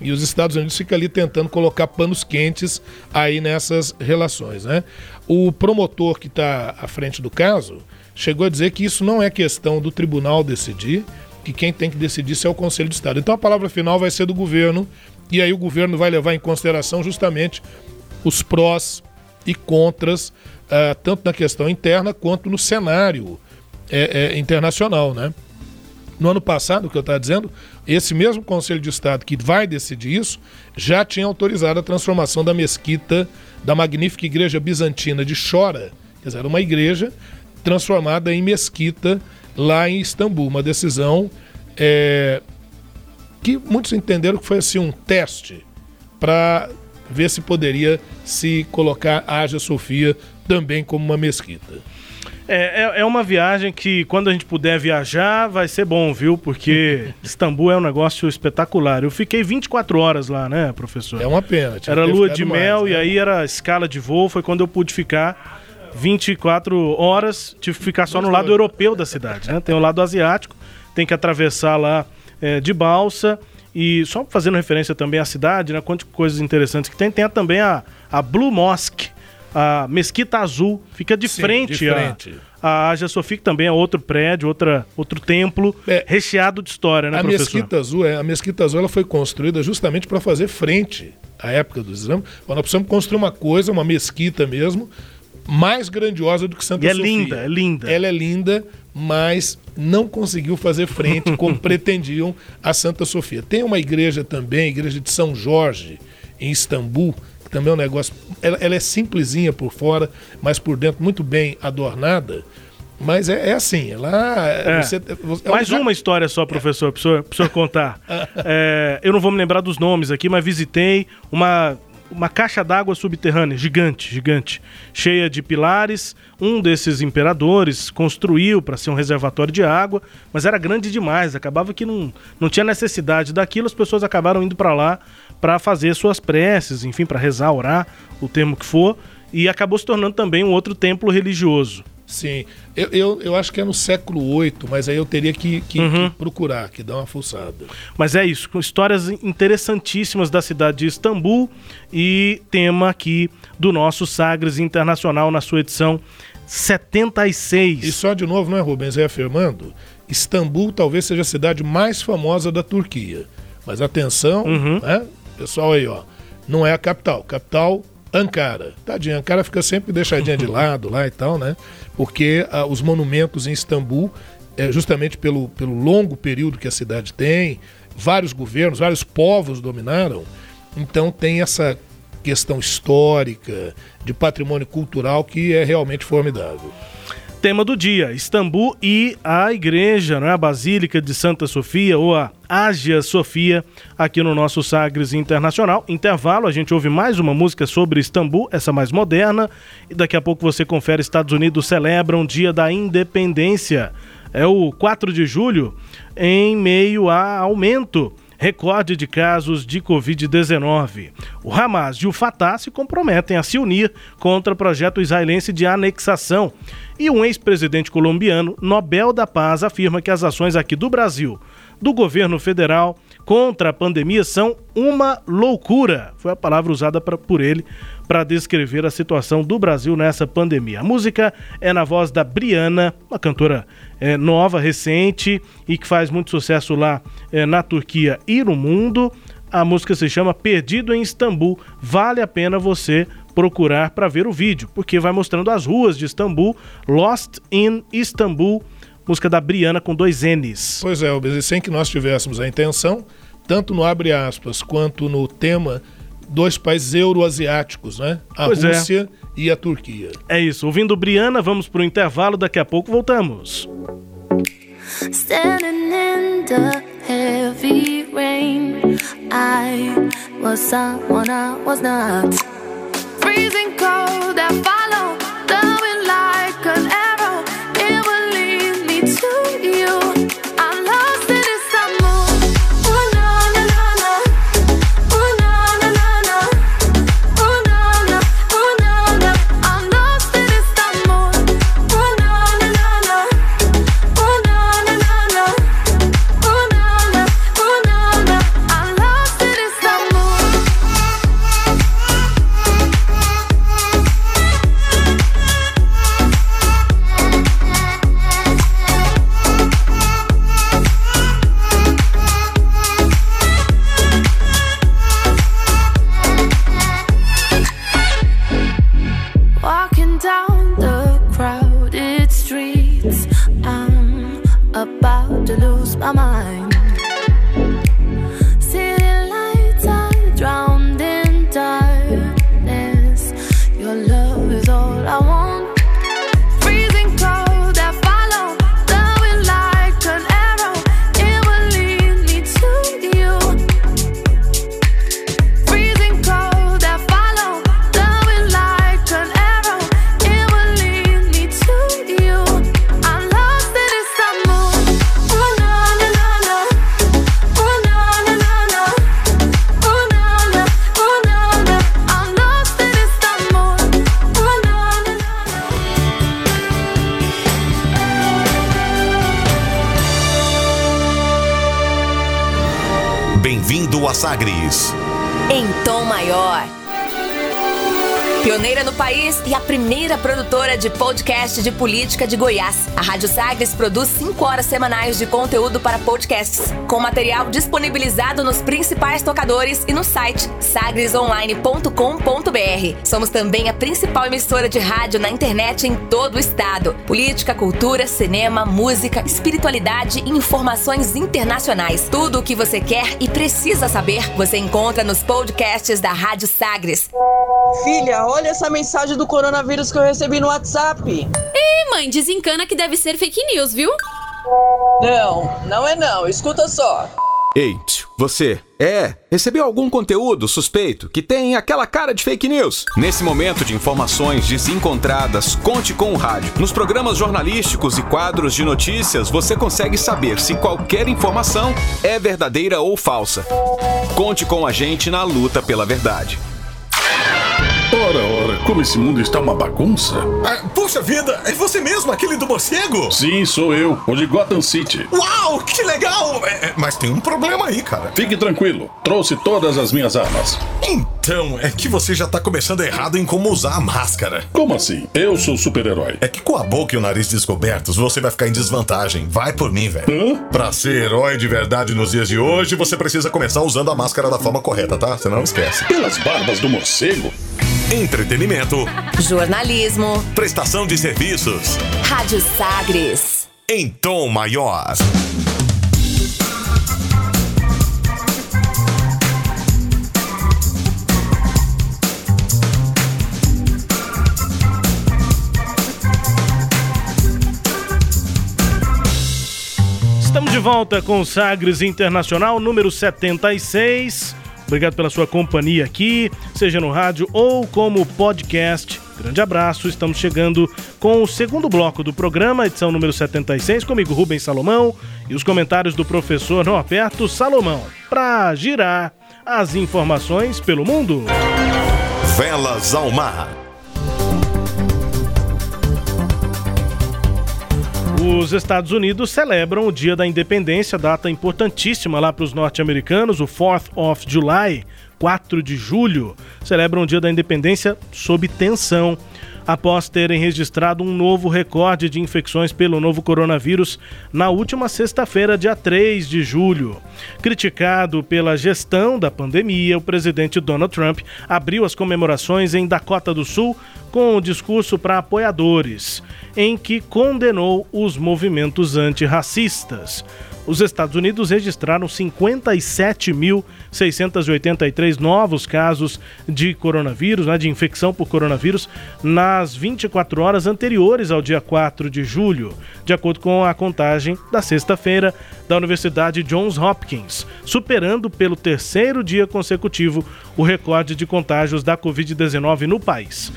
E os Estados Unidos ficam ali tentando colocar panos quentes aí nessas relações. Né? O promotor que está à frente do caso chegou a dizer que isso não é questão do tribunal decidir, que quem tem que decidir isso é o Conselho de Estado. Então a palavra final vai ser do governo, e aí o governo vai levar em consideração justamente os prós e contras, uh, tanto na questão interna quanto no cenário é, é, internacional, né? No ano passado, o que eu estava dizendo, esse mesmo Conselho de Estado que vai decidir isso já tinha autorizado a transformação da mesquita da magnífica igreja bizantina de Chora, quer dizer, era uma igreja transformada em mesquita lá em Istambul. Uma decisão é, que muitos entenderam que foi assim um teste para ver se poderia se colocar a Ágia Sofia também como uma mesquita. É, é, é, uma viagem que, quando a gente puder viajar, vai ser bom, viu? Porque Istambul é um negócio espetacular. Eu fiquei 24 horas lá, né, professor? É uma pena. Era lua de mel mais, né? e aí era escala de voo. Foi quando eu pude ficar 24 horas, tive que ficar só no lado europeu da cidade, né? Tem o lado asiático, tem que atravessar lá é, de balsa. E só fazendo referência também à cidade, né? Quantas coisas interessantes que tem. Tem também a, a Blue Mosque, a Mesquita Azul, fica de Sim, frente, de frente. A, a Aja Sofia, que também é outro prédio, outra, outro templo é, recheado de história, né, a professor? Mesquita Azul, é, a Mesquita Azul ela foi construída justamente para fazer frente à época do Islã. Nós precisamos construir uma coisa, uma mesquita mesmo, mais grandiosa do que Santa e Sofia. é linda, é linda. Ela é linda, mas não conseguiu fazer frente como pretendiam a Santa Sofia. Tem uma igreja também, a igreja de São Jorge, em Istambul, também é um negócio. Ela, ela é simplesinha por fora, mas por dentro muito bem adornada. Mas é, é assim, lá. É. Você, é Mais um... uma história só, professor, para o senhor, senhor contar. é, eu não vou me lembrar dos nomes aqui, mas visitei uma, uma caixa d'água subterrânea, gigante, gigante, cheia de pilares. Um desses imperadores construiu para ser um reservatório de água, mas era grande demais, acabava que não, não tinha necessidade daquilo, as pessoas acabaram indo para lá para fazer suas preces, enfim, para rezar, orar, o termo que for, e acabou se tornando também um outro templo religioso. Sim, eu, eu, eu, acho que é no século VIII, mas aí eu teria que, que, uhum. que, procurar, que dar uma fuçada. Mas é isso, com histórias interessantíssimas da cidade de Istambul e tema aqui do nosso Sagres Internacional na sua edição 76. E só de novo, não é, Rubens, reafirmando, Istambul talvez seja a cidade mais famosa da Turquia. Mas atenção, uhum. né? Pessoal aí, ó, não é a capital. Capital Ankara. Tadinha, Ankara fica sempre deixadinha de lado lá e tal, né? Porque ah, os monumentos em Istambul, é, justamente pelo, pelo longo período que a cidade tem, vários governos, vários povos dominaram, então tem essa questão histórica, de patrimônio cultural que é realmente formidável. Tema do dia: Istambul e a igreja, né, a Basílica de Santa Sofia, ou a Ágia Sofia, aqui no nosso Sagres Internacional. Intervalo, a gente ouve mais uma música sobre Istambul, essa mais moderna, e daqui a pouco você confere: Estados Unidos celebram o Dia da Independência. É o 4 de julho, em meio a aumento recorde de casos de Covid-19. O Hamas e o Fatah se comprometem a se unir contra o projeto israelense de anexação. E um ex-presidente colombiano, Nobel da Paz, afirma que as ações aqui do Brasil, do governo federal, contra a pandemia são uma loucura. Foi a palavra usada pra, por ele para descrever a situação do Brasil nessa pandemia. A música é na voz da Briana, uma cantora é, nova, recente e que faz muito sucesso lá é, na Turquia e no mundo. A música se chama Perdido em Istambul. Vale a pena você procurar para ver o vídeo, porque vai mostrando as ruas de Istambul, Lost in Istambul, música da Briana com dois N's. Pois é, e sem que nós tivéssemos a intenção, tanto no abre aspas quanto no tema dois países euroasiáticos, né? A pois é. Rússia é. e a Turquia. É isso. Ouvindo Briana, vamos para o intervalo. Daqui a pouco voltamos. Standing in the heavy rain, I was someone I was not. Freezing cold, I follow Sagres. Em tom maior. Pioneira no país e a primeira produtora de podcast de política de Goiás. A Rádio Sagres produz 5 horas semanais de conteúdo para podcasts, com material disponibilizado nos principais tocadores e no site sagresonline.com.br. Somos também a principal emissora de rádio na internet em todo o estado. Política, cultura, cinema, música, espiritualidade e informações internacionais. Tudo o que você quer e precisa saber, você encontra nos podcasts da Rádio Sagres. Filha, olha essa mensagem do coronavírus que eu recebi no WhatsApp. Ih, mãe, desencana que deve ser fake news, viu? Não, não é não. Escuta só. Ei, você, é, recebeu algum conteúdo suspeito que tem aquela cara de fake news? Nesse momento de informações desencontradas, conte com o rádio. Nos programas jornalísticos e quadros de notícias, você consegue saber se qualquer informação é verdadeira ou falsa. Conte com a gente na luta pela verdade. Ora, ora, como esse mundo está uma bagunça. Ah, puxa vida, é você mesmo, aquele do morcego? Sim, sou eu, o de Gotham City. Uau, que legal! É, é, mas tem um problema aí, cara. Fique tranquilo, trouxe todas as minhas armas. Então, é que você já tá começando errado em como usar a máscara. Como assim? Eu sou super-herói. É que com a boca e o nariz descobertos, você vai ficar em desvantagem. Vai por mim, velho. Hã? Pra ser herói de verdade nos dias de hoje, você precisa começar usando a máscara da forma correta, tá? Você não esquece. Pelas barbas do morcego? Entretenimento, Jornalismo, prestação de serviços, Rádio Sagres. em tom maior. Estamos de volta com o Sagres Internacional número 76. Obrigado pela sua companhia aqui, seja no rádio ou como podcast. Grande abraço, estamos chegando com o segundo bloco do programa, edição número 76, comigo Rubens Salomão e os comentários do professor Norberto Salomão, para girar as informações pelo mundo. Velas ao mar. Os Estados Unidos celebram o Dia da Independência, data importantíssima lá para os norte-americanos, o 4th of July, 4 de julho. Celebram o Dia da Independência sob tensão, após terem registrado um novo recorde de infecções pelo novo coronavírus na última sexta-feira, dia 3 de julho. Criticado pela gestão da pandemia, o presidente Donald Trump abriu as comemorações em Dakota do Sul com um discurso para apoiadores, em que condenou os movimentos antirracistas. Os Estados Unidos registraram 57.683 novos casos de coronavírus, né, de infecção por coronavírus, nas 24 horas anteriores ao dia 4 de julho, de acordo com a contagem da sexta-feira da Universidade Johns Hopkins, superando pelo terceiro dia consecutivo o recorde de contágios da Covid-19 no país.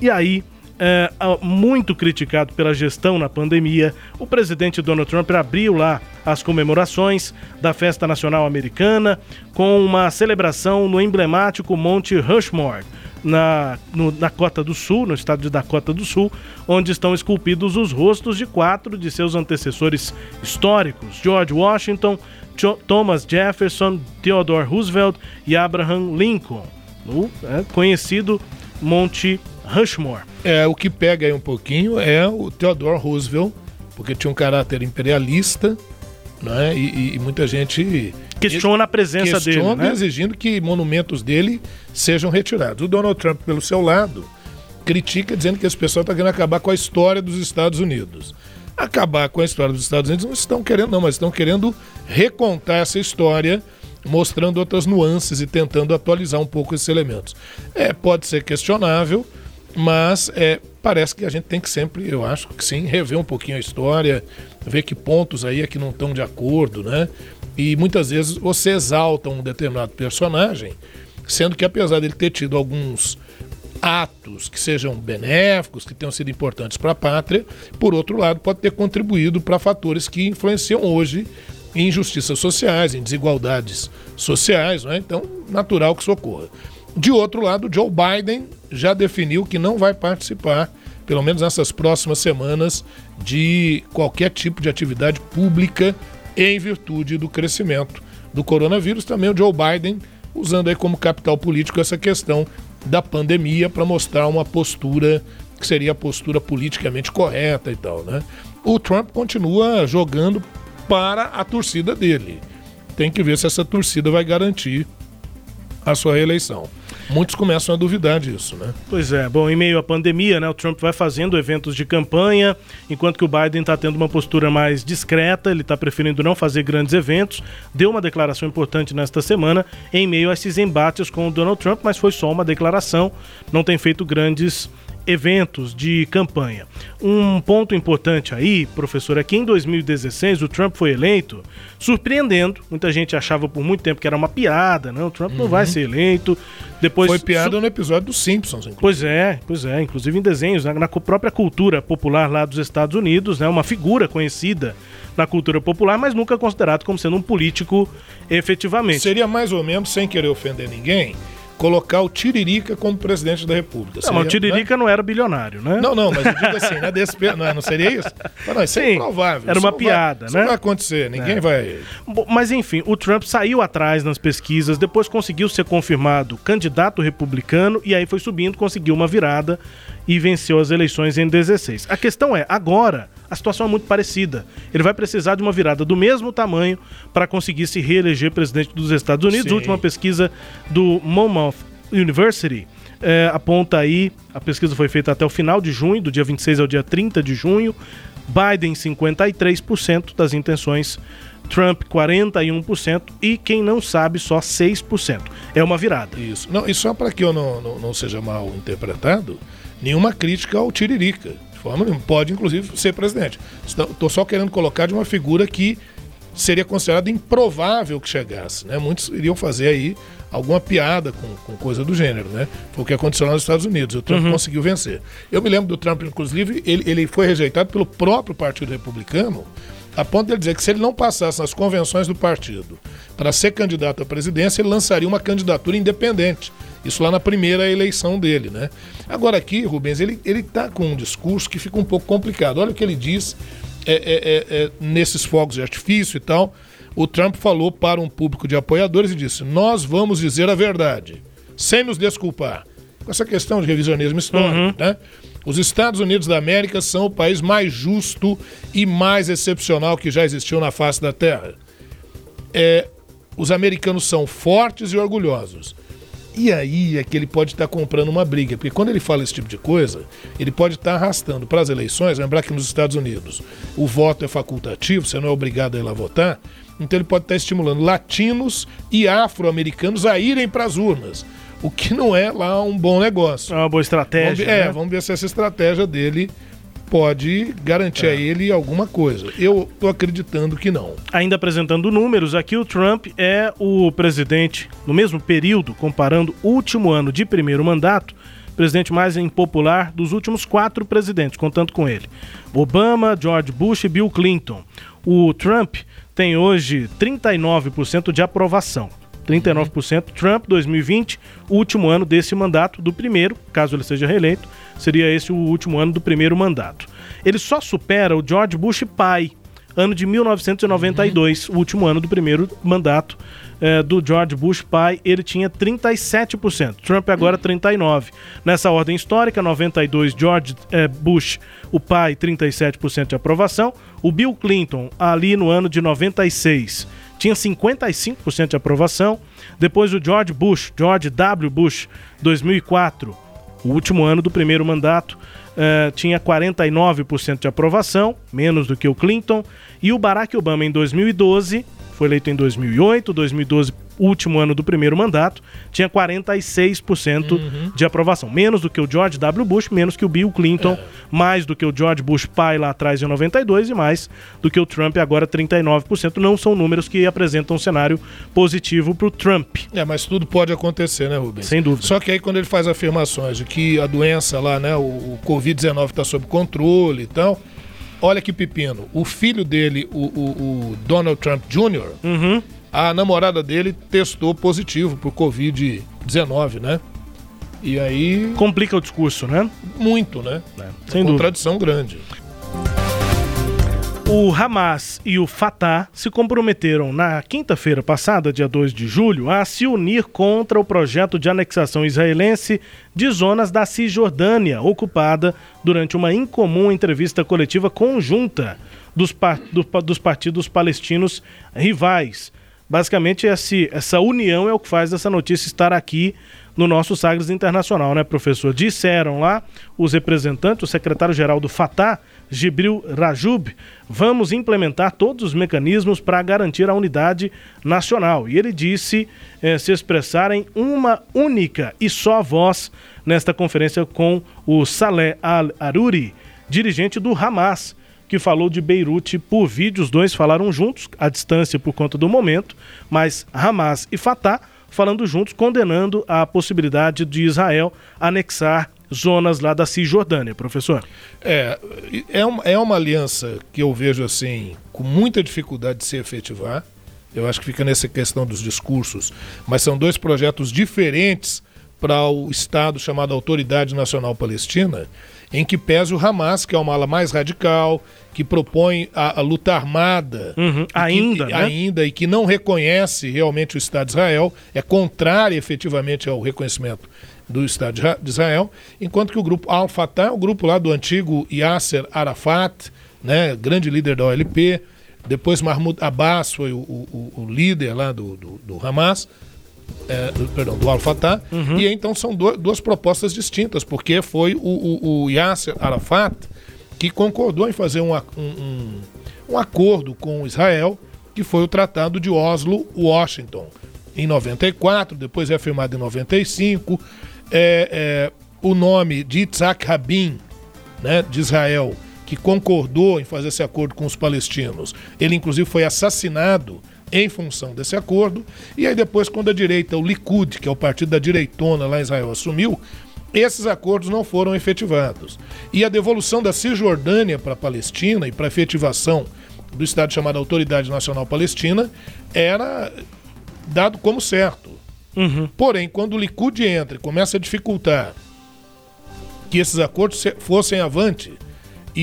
E aí, é, muito criticado pela gestão na pandemia, o presidente Donald Trump abriu lá as comemorações da Festa Nacional Americana com uma celebração no emblemático Monte Rushmore. Na, no Dakota do Sul, no estado de Dakota do Sul, onde estão esculpidos os rostos de quatro de seus antecessores históricos: George Washington, Thomas Jefferson, Theodore Roosevelt e Abraham Lincoln, no é, conhecido Monte Rushmore. É, o que pega aí um pouquinho é o Theodore Roosevelt, porque tinha um caráter imperialista, né? E, e- e muita gente Questiona a presença questiona dele, né? exigindo que monumentos dele sejam retirados. O Donald Trump, pelo seu lado, critica dizendo que esse pessoal está querendo acabar com a história dos Estados Unidos. Acabar com a história dos Estados Unidos não estão querendo, não, mas estão querendo recontar essa história, mostrando outras nuances e tentando atualizar um pouco esses elementos. É, pode ser questionável, mas é, parece que a gente tem que sempre, eu acho que sim, rever um pouquinho a história, ver que pontos aí é que não estão de acordo, né? E muitas vezes você exalta um determinado personagem, sendo que apesar dele ter tido alguns atos que sejam benéficos, que tenham sido importantes para a pátria, por outro lado, pode ter contribuído para fatores que influenciam hoje em injustiças sociais, em desigualdades sociais, não é? então natural que isso ocorra. De outro lado, Joe Biden já definiu que não vai participar, pelo menos nessas próximas semanas, de qualquer tipo de atividade pública em virtude do crescimento do coronavírus. Também o Joe Biden usando aí como capital político essa questão da pandemia para mostrar uma postura que seria a postura politicamente correta e tal, né? O Trump continua jogando para a torcida dele. Tem que ver se essa torcida vai garantir a sua reeleição. Muitos começam a duvidar disso, né? Pois é, bom, em meio à pandemia, né, o Trump vai fazendo eventos de campanha, enquanto que o Biden está tendo uma postura mais discreta, ele está preferindo não fazer grandes eventos. Deu uma declaração importante nesta semana em meio a esses embates com o Donald Trump, mas foi só uma declaração, não tem feito grandes eventos de campanha. Um ponto importante aí, professor, é que em 2016 o Trump foi eleito surpreendendo. Muita gente achava por muito tempo que era uma piada, não, o Trump uhum. não vai ser eleito. Depois foi piada su... no episódio dos Simpsons, inclusive. Pois é, pois é, inclusive em desenhos, né, na própria cultura popular lá dos Estados Unidos, né, uma figura conhecida na cultura popular, mas nunca considerado como sendo um político efetivamente. Seria mais ou menos, sem querer ofender ninguém, colocar o Tiririca como presidente da República. Não, seria, o Tiririca né? não era bilionário, né? Não, não, mas eu digo assim, né? Desse, não, não seria isso? Mas não, isso é Sim, é improvável. Era uma piada, né? Não vai acontecer, ninguém é. vai. Mas enfim, o Trump saiu atrás nas pesquisas, depois conseguiu ser confirmado candidato republicano e aí foi subindo, conseguiu uma virada e venceu as eleições em 16. A questão é, agora a situação é muito parecida. Ele vai precisar de uma virada do mesmo tamanho para conseguir se reeleger presidente dos Estados Unidos. Sim. A última pesquisa do Monmouth University é, aponta aí, a pesquisa foi feita até o final de junho, do dia 26 ao dia 30 de junho. Biden 53% das intenções, Trump 41% e quem não sabe só 6%. É uma virada. Isso. Não, e só para que eu não, não, não seja mal interpretado, nenhuma crítica ao Tiririca. De forma nenhuma. Pode, inclusive, ser presidente. Estou só querendo colocar de uma figura que seria considerada improvável que chegasse. Né? Muitos iriam fazer aí alguma piada com, com coisa do gênero, né? Foi o que aconteceu lá nos Estados Unidos. O Trump uhum. conseguiu vencer. Eu me lembro do Trump, inclusive, ele, ele foi rejeitado pelo próprio Partido Republicano, a ponto de ele dizer que se ele não passasse nas convenções do partido para ser candidato à presidência, ele lançaria uma candidatura independente. Isso lá na primeira eleição dele, né? Agora aqui, Rubens, ele ele está com um discurso que fica um pouco complicado. Olha o que ele diz é, é, é, é, nesses fogos de artifício e tal. O Trump falou para um público de apoiadores e disse: Nós vamos dizer a verdade, sem nos desculpar. Com essa questão de revisionismo histórico, uhum. né? Os Estados Unidos da América são o país mais justo e mais excepcional que já existiu na face da Terra. É, os americanos são fortes e orgulhosos. E aí é que ele pode estar comprando uma briga, porque quando ele fala esse tipo de coisa, ele pode estar arrastando para as eleições. Lembrar que nos Estados Unidos o voto é facultativo, você não é obrigado a ir lá votar. Então ele pode estar estimulando latinos e afro-americanos a irem para as urnas, o que não é lá um bom negócio. É uma boa estratégia. Vamos ver, é, né? É, vamos ver se essa estratégia dele pode garantir é. a ele alguma coisa. Eu estou acreditando que não. Ainda apresentando números, aqui o Trump é o presidente, no mesmo período, comparando o último ano de primeiro mandato, presidente mais impopular dos últimos quatro presidentes, contando com ele: Obama, George Bush e Bill Clinton. O Trump tem hoje 39% de aprovação. 39%. Trump 2020, último ano desse mandato, do primeiro, caso ele seja reeleito, seria esse o último ano do primeiro mandato. Ele só supera o George Bush pai, ano de 1992, uhum. o último ano do primeiro mandato é, do George Bush pai, ele tinha 37%. Trump agora 39%. Nessa ordem histórica, 92 George é, Bush, o pai, 37% de aprovação. O Bill Clinton, ali no ano de 96, tinha 55% de aprovação. Depois o George Bush, George W. Bush, 2004, o último ano do primeiro mandato, uh, tinha 49% de aprovação, menos do que o Clinton. E o Barack Obama em 2012, foi eleito em 2008, 2012 último ano do primeiro mandato, tinha 46% uhum. de aprovação. Menos do que o George W. Bush, menos que o Bill Clinton, é. mais do que o George Bush pai lá atrás em 92 e mais do que o Trump agora 39%. Não são números que apresentam um cenário positivo para o Trump. É, mas tudo pode acontecer, né, Rubens? Sem dúvida. Só que aí quando ele faz afirmações de que a doença lá, né, o, o Covid-19 está sob controle e tal, olha que pepino. O filho dele, o, o, o Donald Trump Jr., uhum a namorada dele testou positivo por Covid-19, né? E aí. Complica o discurso, né? Muito, né? É, sem Contradição grande. O Hamas e o Fatah se comprometeram na quinta-feira passada, dia 2 de julho, a se unir contra o projeto de anexação israelense de zonas da Cisjordânia, ocupada durante uma incomum entrevista coletiva conjunta dos, par do, dos partidos palestinos rivais. Basicamente, esse, essa união é o que faz essa notícia estar aqui no nosso Sagres Internacional, né, professor? Disseram lá os representantes, o secretário-geral do Fatah, Gibril Rajub, vamos implementar todos os mecanismos para garantir a unidade nacional. E ele disse eh, se expressar em uma única e só voz nesta conferência com o Saleh Al-Aruri, dirigente do Hamas, que falou de Beirute por vídeo. Os dois falaram juntos, à distância por conta do momento, mas Hamas e Fatah falando juntos, condenando a possibilidade de Israel anexar zonas lá da Cisjordânia, professor. É, é uma, é uma aliança que eu vejo assim, com muita dificuldade de se efetivar. Eu acho que fica nessa questão dos discursos, mas são dois projetos diferentes para o Estado chamado Autoridade Nacional Palestina, em que pesa o Hamas, que é uma ala mais radical, que propõe a, a luta armada uhum. ainda, que, né? ainda e que não reconhece realmente o Estado de Israel, é contrário efetivamente ao reconhecimento do Estado de Israel, enquanto que o grupo Al-Fatah o grupo lá do antigo Yasser Arafat, né, grande líder da OLP, depois Mahmoud Abbas foi o, o, o líder lá do, do, do Hamas, é, do, perdão, do Al-Fatah, uhum. e então são do, duas propostas distintas, porque foi o, o, o Yasser Arafat que concordou em fazer um, um, um acordo com Israel, que foi o Tratado de Oslo-Washington, em 94, depois é firmado em 95. É, é, o nome de Yitzhak Rabin, né, de Israel, que concordou em fazer esse acordo com os palestinos, ele inclusive foi assassinado em função desse acordo. E aí depois, quando a direita, o Likud, que é o partido da direitona lá em Israel, assumiu, esses acordos não foram efetivados. E a devolução da Cisjordânia para a Palestina e para a efetivação do Estado chamado Autoridade Nacional Palestina era dado como certo. Uhum. Porém, quando o Likud entra e começa a dificultar que esses acordos fossem avante,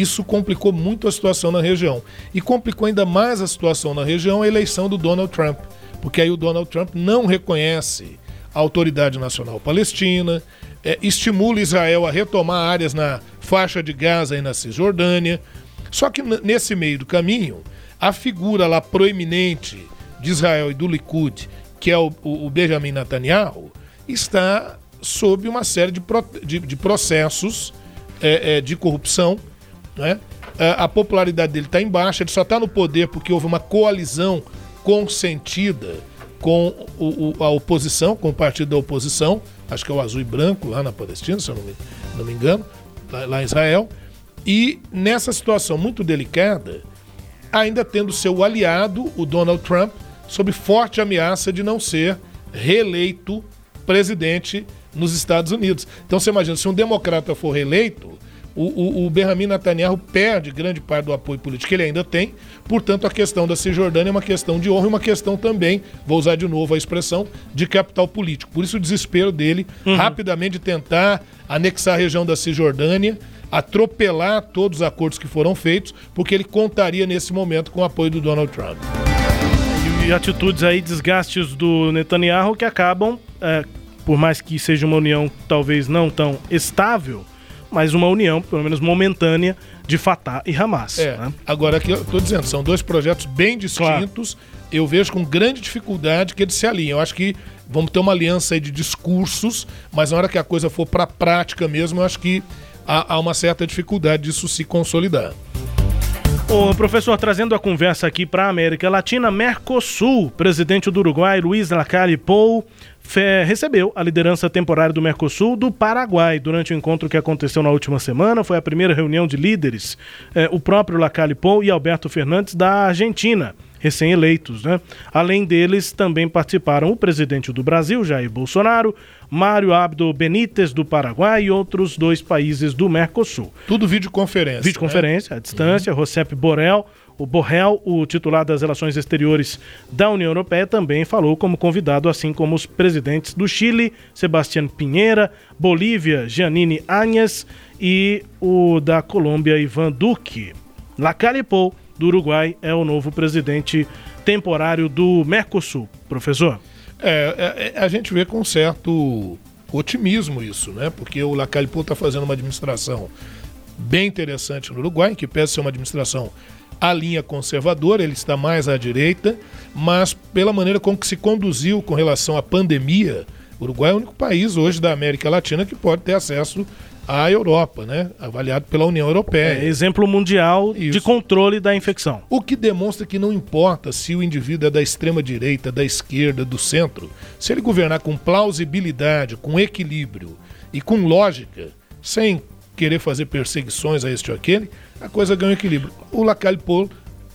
isso complicou muito a situação na região. E complicou ainda mais a situação na região a eleição do Donald Trump. Porque aí o Donald Trump não reconhece a Autoridade Nacional Palestina, é, estimula Israel a retomar áreas na faixa de Gaza e na Cisjordânia. Só que nesse meio do caminho, a figura lá proeminente de Israel e do Likud, que é o, o Benjamin Netanyahu, está sob uma série de, pro, de, de processos é, é, de corrupção. Né? A, a popularidade dele está em baixa, ele só está no poder porque houve uma coalizão consentida com o, o, a oposição, com o partido da oposição, acho que é o azul e branco lá na Palestina, se eu não me, não me engano, lá, lá em Israel. E nessa situação muito delicada, ainda tendo seu aliado, o Donald Trump, sob forte ameaça de não ser reeleito presidente nos Estados Unidos. Então você imagina, se um democrata for reeleito, o, o, o Benjamin Netanyahu perde grande parte do apoio político que ele ainda tem. Portanto, a questão da Cisjordânia é uma questão de honra e uma questão também, vou usar de novo a expressão, de capital político. Por isso o desespero dele, uhum. rapidamente tentar anexar a região da Cisjordânia, atropelar todos os acordos que foram feitos, porque ele contaria nesse momento com o apoio do Donald Trump. E, e atitudes aí, desgastes do Netanyahu que acabam, é, por mais que seja uma união talvez não tão estável, mas uma união, pelo menos momentânea, de Fatah e Hamas. É. Né? Agora, aqui eu estou dizendo, são dois projetos bem distintos. Claro. Eu vejo com grande dificuldade que eles se alinhem. Eu acho que vamos ter uma aliança de discursos, mas na hora que a coisa for para a prática mesmo, eu acho que há, há uma certa dificuldade disso se consolidar. O professor, trazendo a conversa aqui para a América Latina, Mercosul, presidente do Uruguai, Luiz Lacalle Pou, recebeu a liderança temporária do Mercosul do Paraguai durante o encontro que aconteceu na última semana. Foi a primeira reunião de líderes, eh, o próprio Lacalle Pou e Alberto Fernandes da Argentina recém-eleitos. Né? Além deles, também participaram o presidente do Brasil, Jair Bolsonaro, Mário Abdo Benítez, do Paraguai e outros dois países do Mercosul. Tudo videoconferência. Videoconferência, né? à distância, uhum. Borrell o Borrell, o titular das Relações Exteriores da União Europeia, também falou como convidado, assim como os presidentes do Chile, Sebastián Pinheira, Bolívia, Giannini Áñez e o da Colômbia, Ivan Duque. Lacalle Pou do Uruguai é o novo presidente temporário do Mercosul. Professor? É, é, a gente vê com certo otimismo isso, né? Porque o Lacalipô está fazendo uma administração bem interessante no Uruguai, que pese ser uma administração a linha conservadora, ele está mais à direita, mas pela maneira como que se conduziu com relação à pandemia, o Uruguai é o único país hoje da América Latina que pode ter acesso à Europa, né? Avaliado pela União Europeia. É, exemplo mundial Isso. de controle da infecção. O que demonstra que não importa se o indivíduo é da extrema direita, da esquerda, do centro, se ele governar com plausibilidade, com equilíbrio e com lógica, sem querer fazer perseguições a este ou aquele, a coisa ganha equilíbrio. O Lacalle Pou,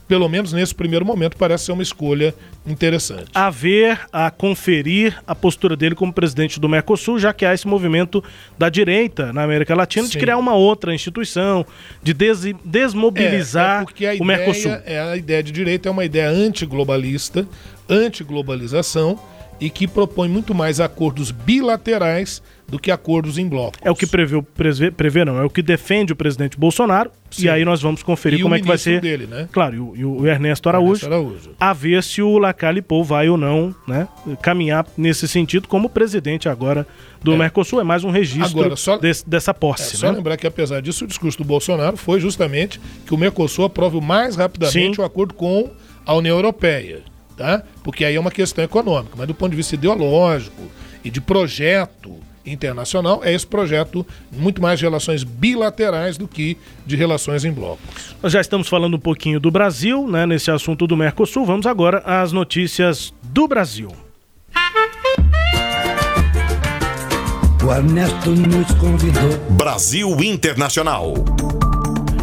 pelo menos nesse primeiro momento, parece ser uma escolha interessante. A ver, a conferir a postura dele como presidente do Mercosul, já que há esse movimento da direita na América Latina Sim. de criar uma outra instituição, de des desmobilizar é, é o Mercosul. É, a ideia de direita é uma ideia antiglobalista, antiglobalização e que propõe muito mais acordos bilaterais do que acordos em bloco. É o que prevê, prevê, prevê não, é o que defende o presidente Bolsonaro. Sim. E aí nós vamos conferir e como é que vai ser. Dele, né? Claro, e o, e o Ernesto, Araújo, Ernesto Araújo. A ver se o Lacalle Pou vai ou não, né? Caminhar nesse sentido como presidente agora do é. Mercosul. É mais um registro agora, só, desse, dessa posse. É, só né? lembrar que, apesar disso, o discurso do Bolsonaro foi justamente que o Mercosul aprove o mais rapidamente Sim. o acordo com a União Europeia. Tá? Porque aí é uma questão econômica, mas do ponto de vista ideológico e de projeto internacional, é esse projeto muito mais de relações bilaterais do que de relações em blocos. Nós já estamos falando um pouquinho do Brasil, né, nesse assunto do Mercosul. Vamos agora às notícias do Brasil. O Ernesto nos convidou. Brasil Internacional.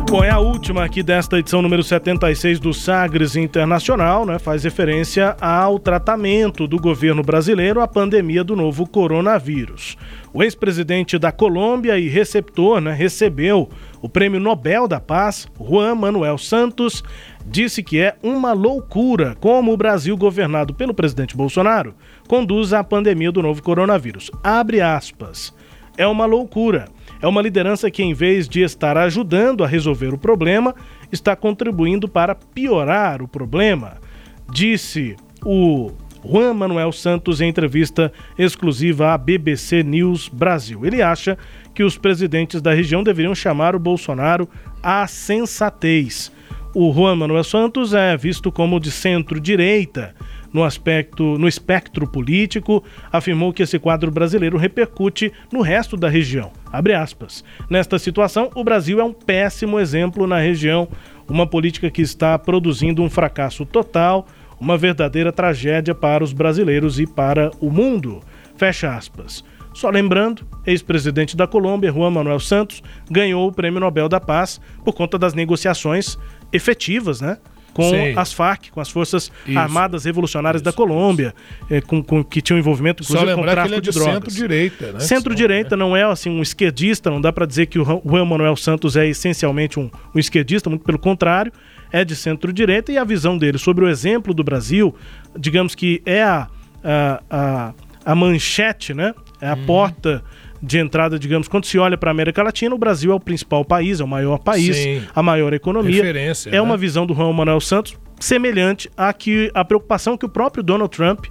Bom, é a última aqui desta edição número 76 do Sagres Internacional, né? Faz referência ao tratamento do governo brasileiro à pandemia do novo coronavírus. O ex-presidente da Colômbia e receptor, né, recebeu o Prêmio Nobel da Paz, Juan Manuel Santos, disse que é uma loucura como o Brasil, governado pelo presidente Bolsonaro, conduz à pandemia do novo coronavírus. Abre aspas. É uma loucura é uma liderança que, em vez de estar ajudando a resolver o problema, está contribuindo para piorar o problema, disse o Juan Manuel Santos em entrevista exclusiva à BBC News Brasil. Ele acha que os presidentes da região deveriam chamar o Bolsonaro à sensatez. O Juan Manuel Santos é visto como de centro-direita no aspecto no espectro político, afirmou que esse quadro brasileiro repercute no resto da região. Nesta situação, o Brasil é um péssimo exemplo na região, uma política que está produzindo um fracasso total, uma verdadeira tragédia para os brasileiros e para o mundo. Fecha aspas. Só lembrando, ex-presidente da Colômbia, Juan Manuel Santos, ganhou o Prêmio Nobel da Paz por conta das negociações efetivas, né? Com as Farc, com as Forças isso. Armadas Revolucionárias isso, da Colômbia, é, com, com, que tinham envolvimento inclusive com tráfico é de, de drogas. Centro-direita, né? Centro-direita é. não é assim um esquerdista, não dá para dizer que o Juan Manuel Santos é essencialmente um, um esquerdista, muito pelo contrário, é de centro-direita e a visão dele sobre o exemplo do Brasil, digamos que é a, a, a, a manchete, né? É a hum. porta de entrada, digamos, quando se olha para a América Latina, o Brasil é o principal país, é o maior país, Sim. a maior economia. Referência, é né? uma visão do Juan Manuel Santos semelhante à que a preocupação que o próprio Donald Trump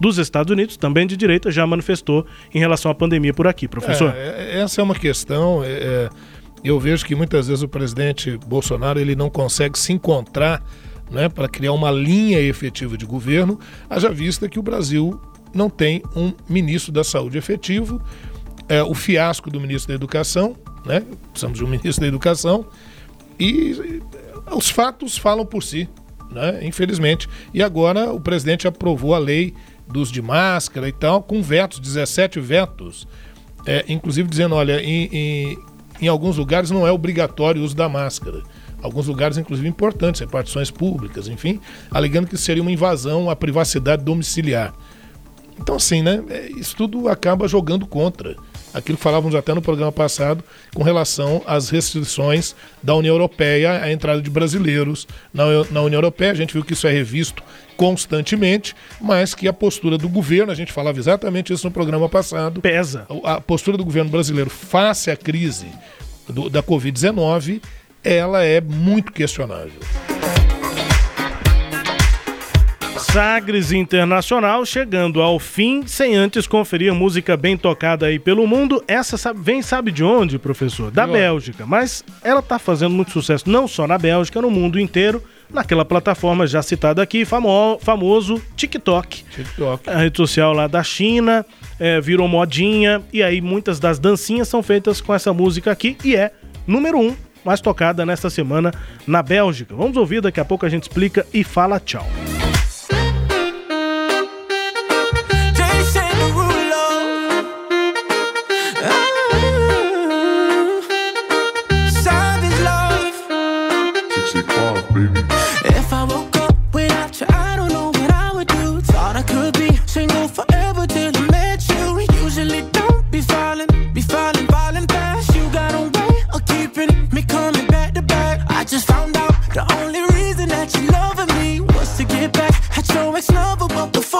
dos Estados Unidos, também de direita, já manifestou em relação à pandemia por aqui, professor. É, é essa é uma questão. É, é, eu vejo que muitas vezes o presidente Bolsonaro ele não consegue se encontrar né, para criar uma linha efetiva de governo, haja vista que o Brasil não tem um ministro da saúde efetivo, é, o fiasco do ministro da Educação, né? Precisamos de um ministro da Educação. E os fatos falam por si, né? Infelizmente. E agora o presidente aprovou a lei dos de máscara e tal, com vetos, 17 vetos. É, inclusive dizendo, olha, em, em, em alguns lugares não é obrigatório o uso da máscara alguns lugares, inclusive importantes, repartições públicas, enfim, alegando que seria uma invasão à privacidade domiciliar. Então, assim, né? É, isso tudo acaba jogando contra aquilo que falávamos até no programa passado com relação às restrições da União Europeia à entrada de brasileiros na, na União Europeia. A gente viu que isso é revisto constantemente, mas que a postura do governo, a gente falava exatamente isso no programa passado, pesa. A, postura do governo brasileiro face à crise do, da Covid-19, ela é muito questionável. Sagres Internacional chegando ao fim, sem antes conferir música bem tocada aí pelo mundo. Essa sabe, vem sabe de onde, professor? Da Bélgica, mas ela tá fazendo muito sucesso não só na Bélgica, no mundo inteiro, naquela plataforma já citada aqui, famo, famoso TikTok. TikTok. A rede social lá da China, é, virou modinha, e aí muitas das dancinhas são feitas com essa música aqui, e é número um mais tocada nesta semana na Bélgica. Vamos ouvir, daqui a pouco a gente explica e fala tchau.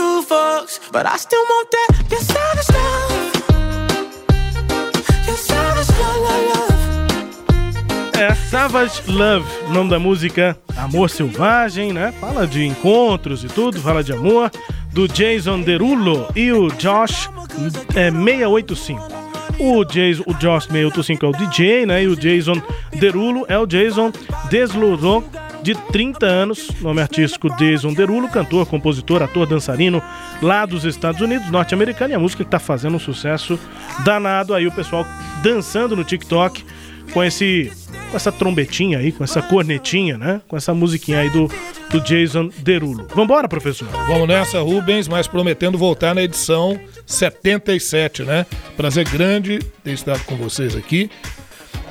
two fucks, but I still want that. Your savage love. Your savage love, love, love. É Savage Love, nome da música Amor Selvagem, né? Fala de encontros e tudo, fala de amor, do Jason Derulo e o Josh é, 685. O, Jason, o Josh 685 é o DJ, né? E o Jason Derulo é o Jason Desluro, de 30 anos, nome artístico Jason Derulo, cantor, compositor, ator, dançarino lá dos Estados Unidos, norte-americano, e a música que tá fazendo um sucesso danado aí, o pessoal dançando no TikTok com esse com essa trombetinha aí, com essa cornetinha, né? Com essa musiquinha aí do, do Jason Derulo. Vambora, professor? Vamos nessa, Rubens, mas prometendo voltar na edição 77, né? Prazer grande ter estado com vocês aqui.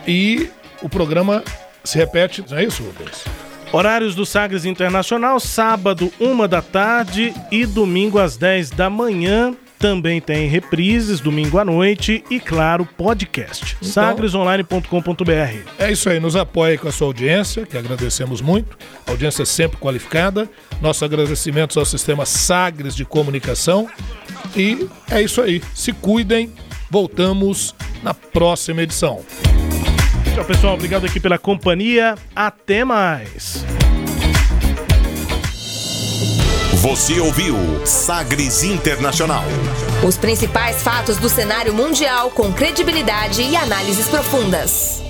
E o programa se repete, não é isso, Rubens? Horários do Sagres Internacional, sábado, uma da tarde e domingo às 10 da manhã. Também tem reprises, domingo à noite e, claro, podcast. Então- sagresonline.com.br. É isso aí, nos apoie com a sua audiência, que agradecemos muito. Audiência sempre qualificada. Nossos agradecimentos ao sistema Sagres de Comunicação. E é isso aí. Se cuidem. Voltamos na próxima edição. Tchau, pessoal. Obrigado aqui pela companhia. Até mais. Você ouviu Sagres Internacional. Os principais fatos do cenário mundial com credibilidade e análises profundas.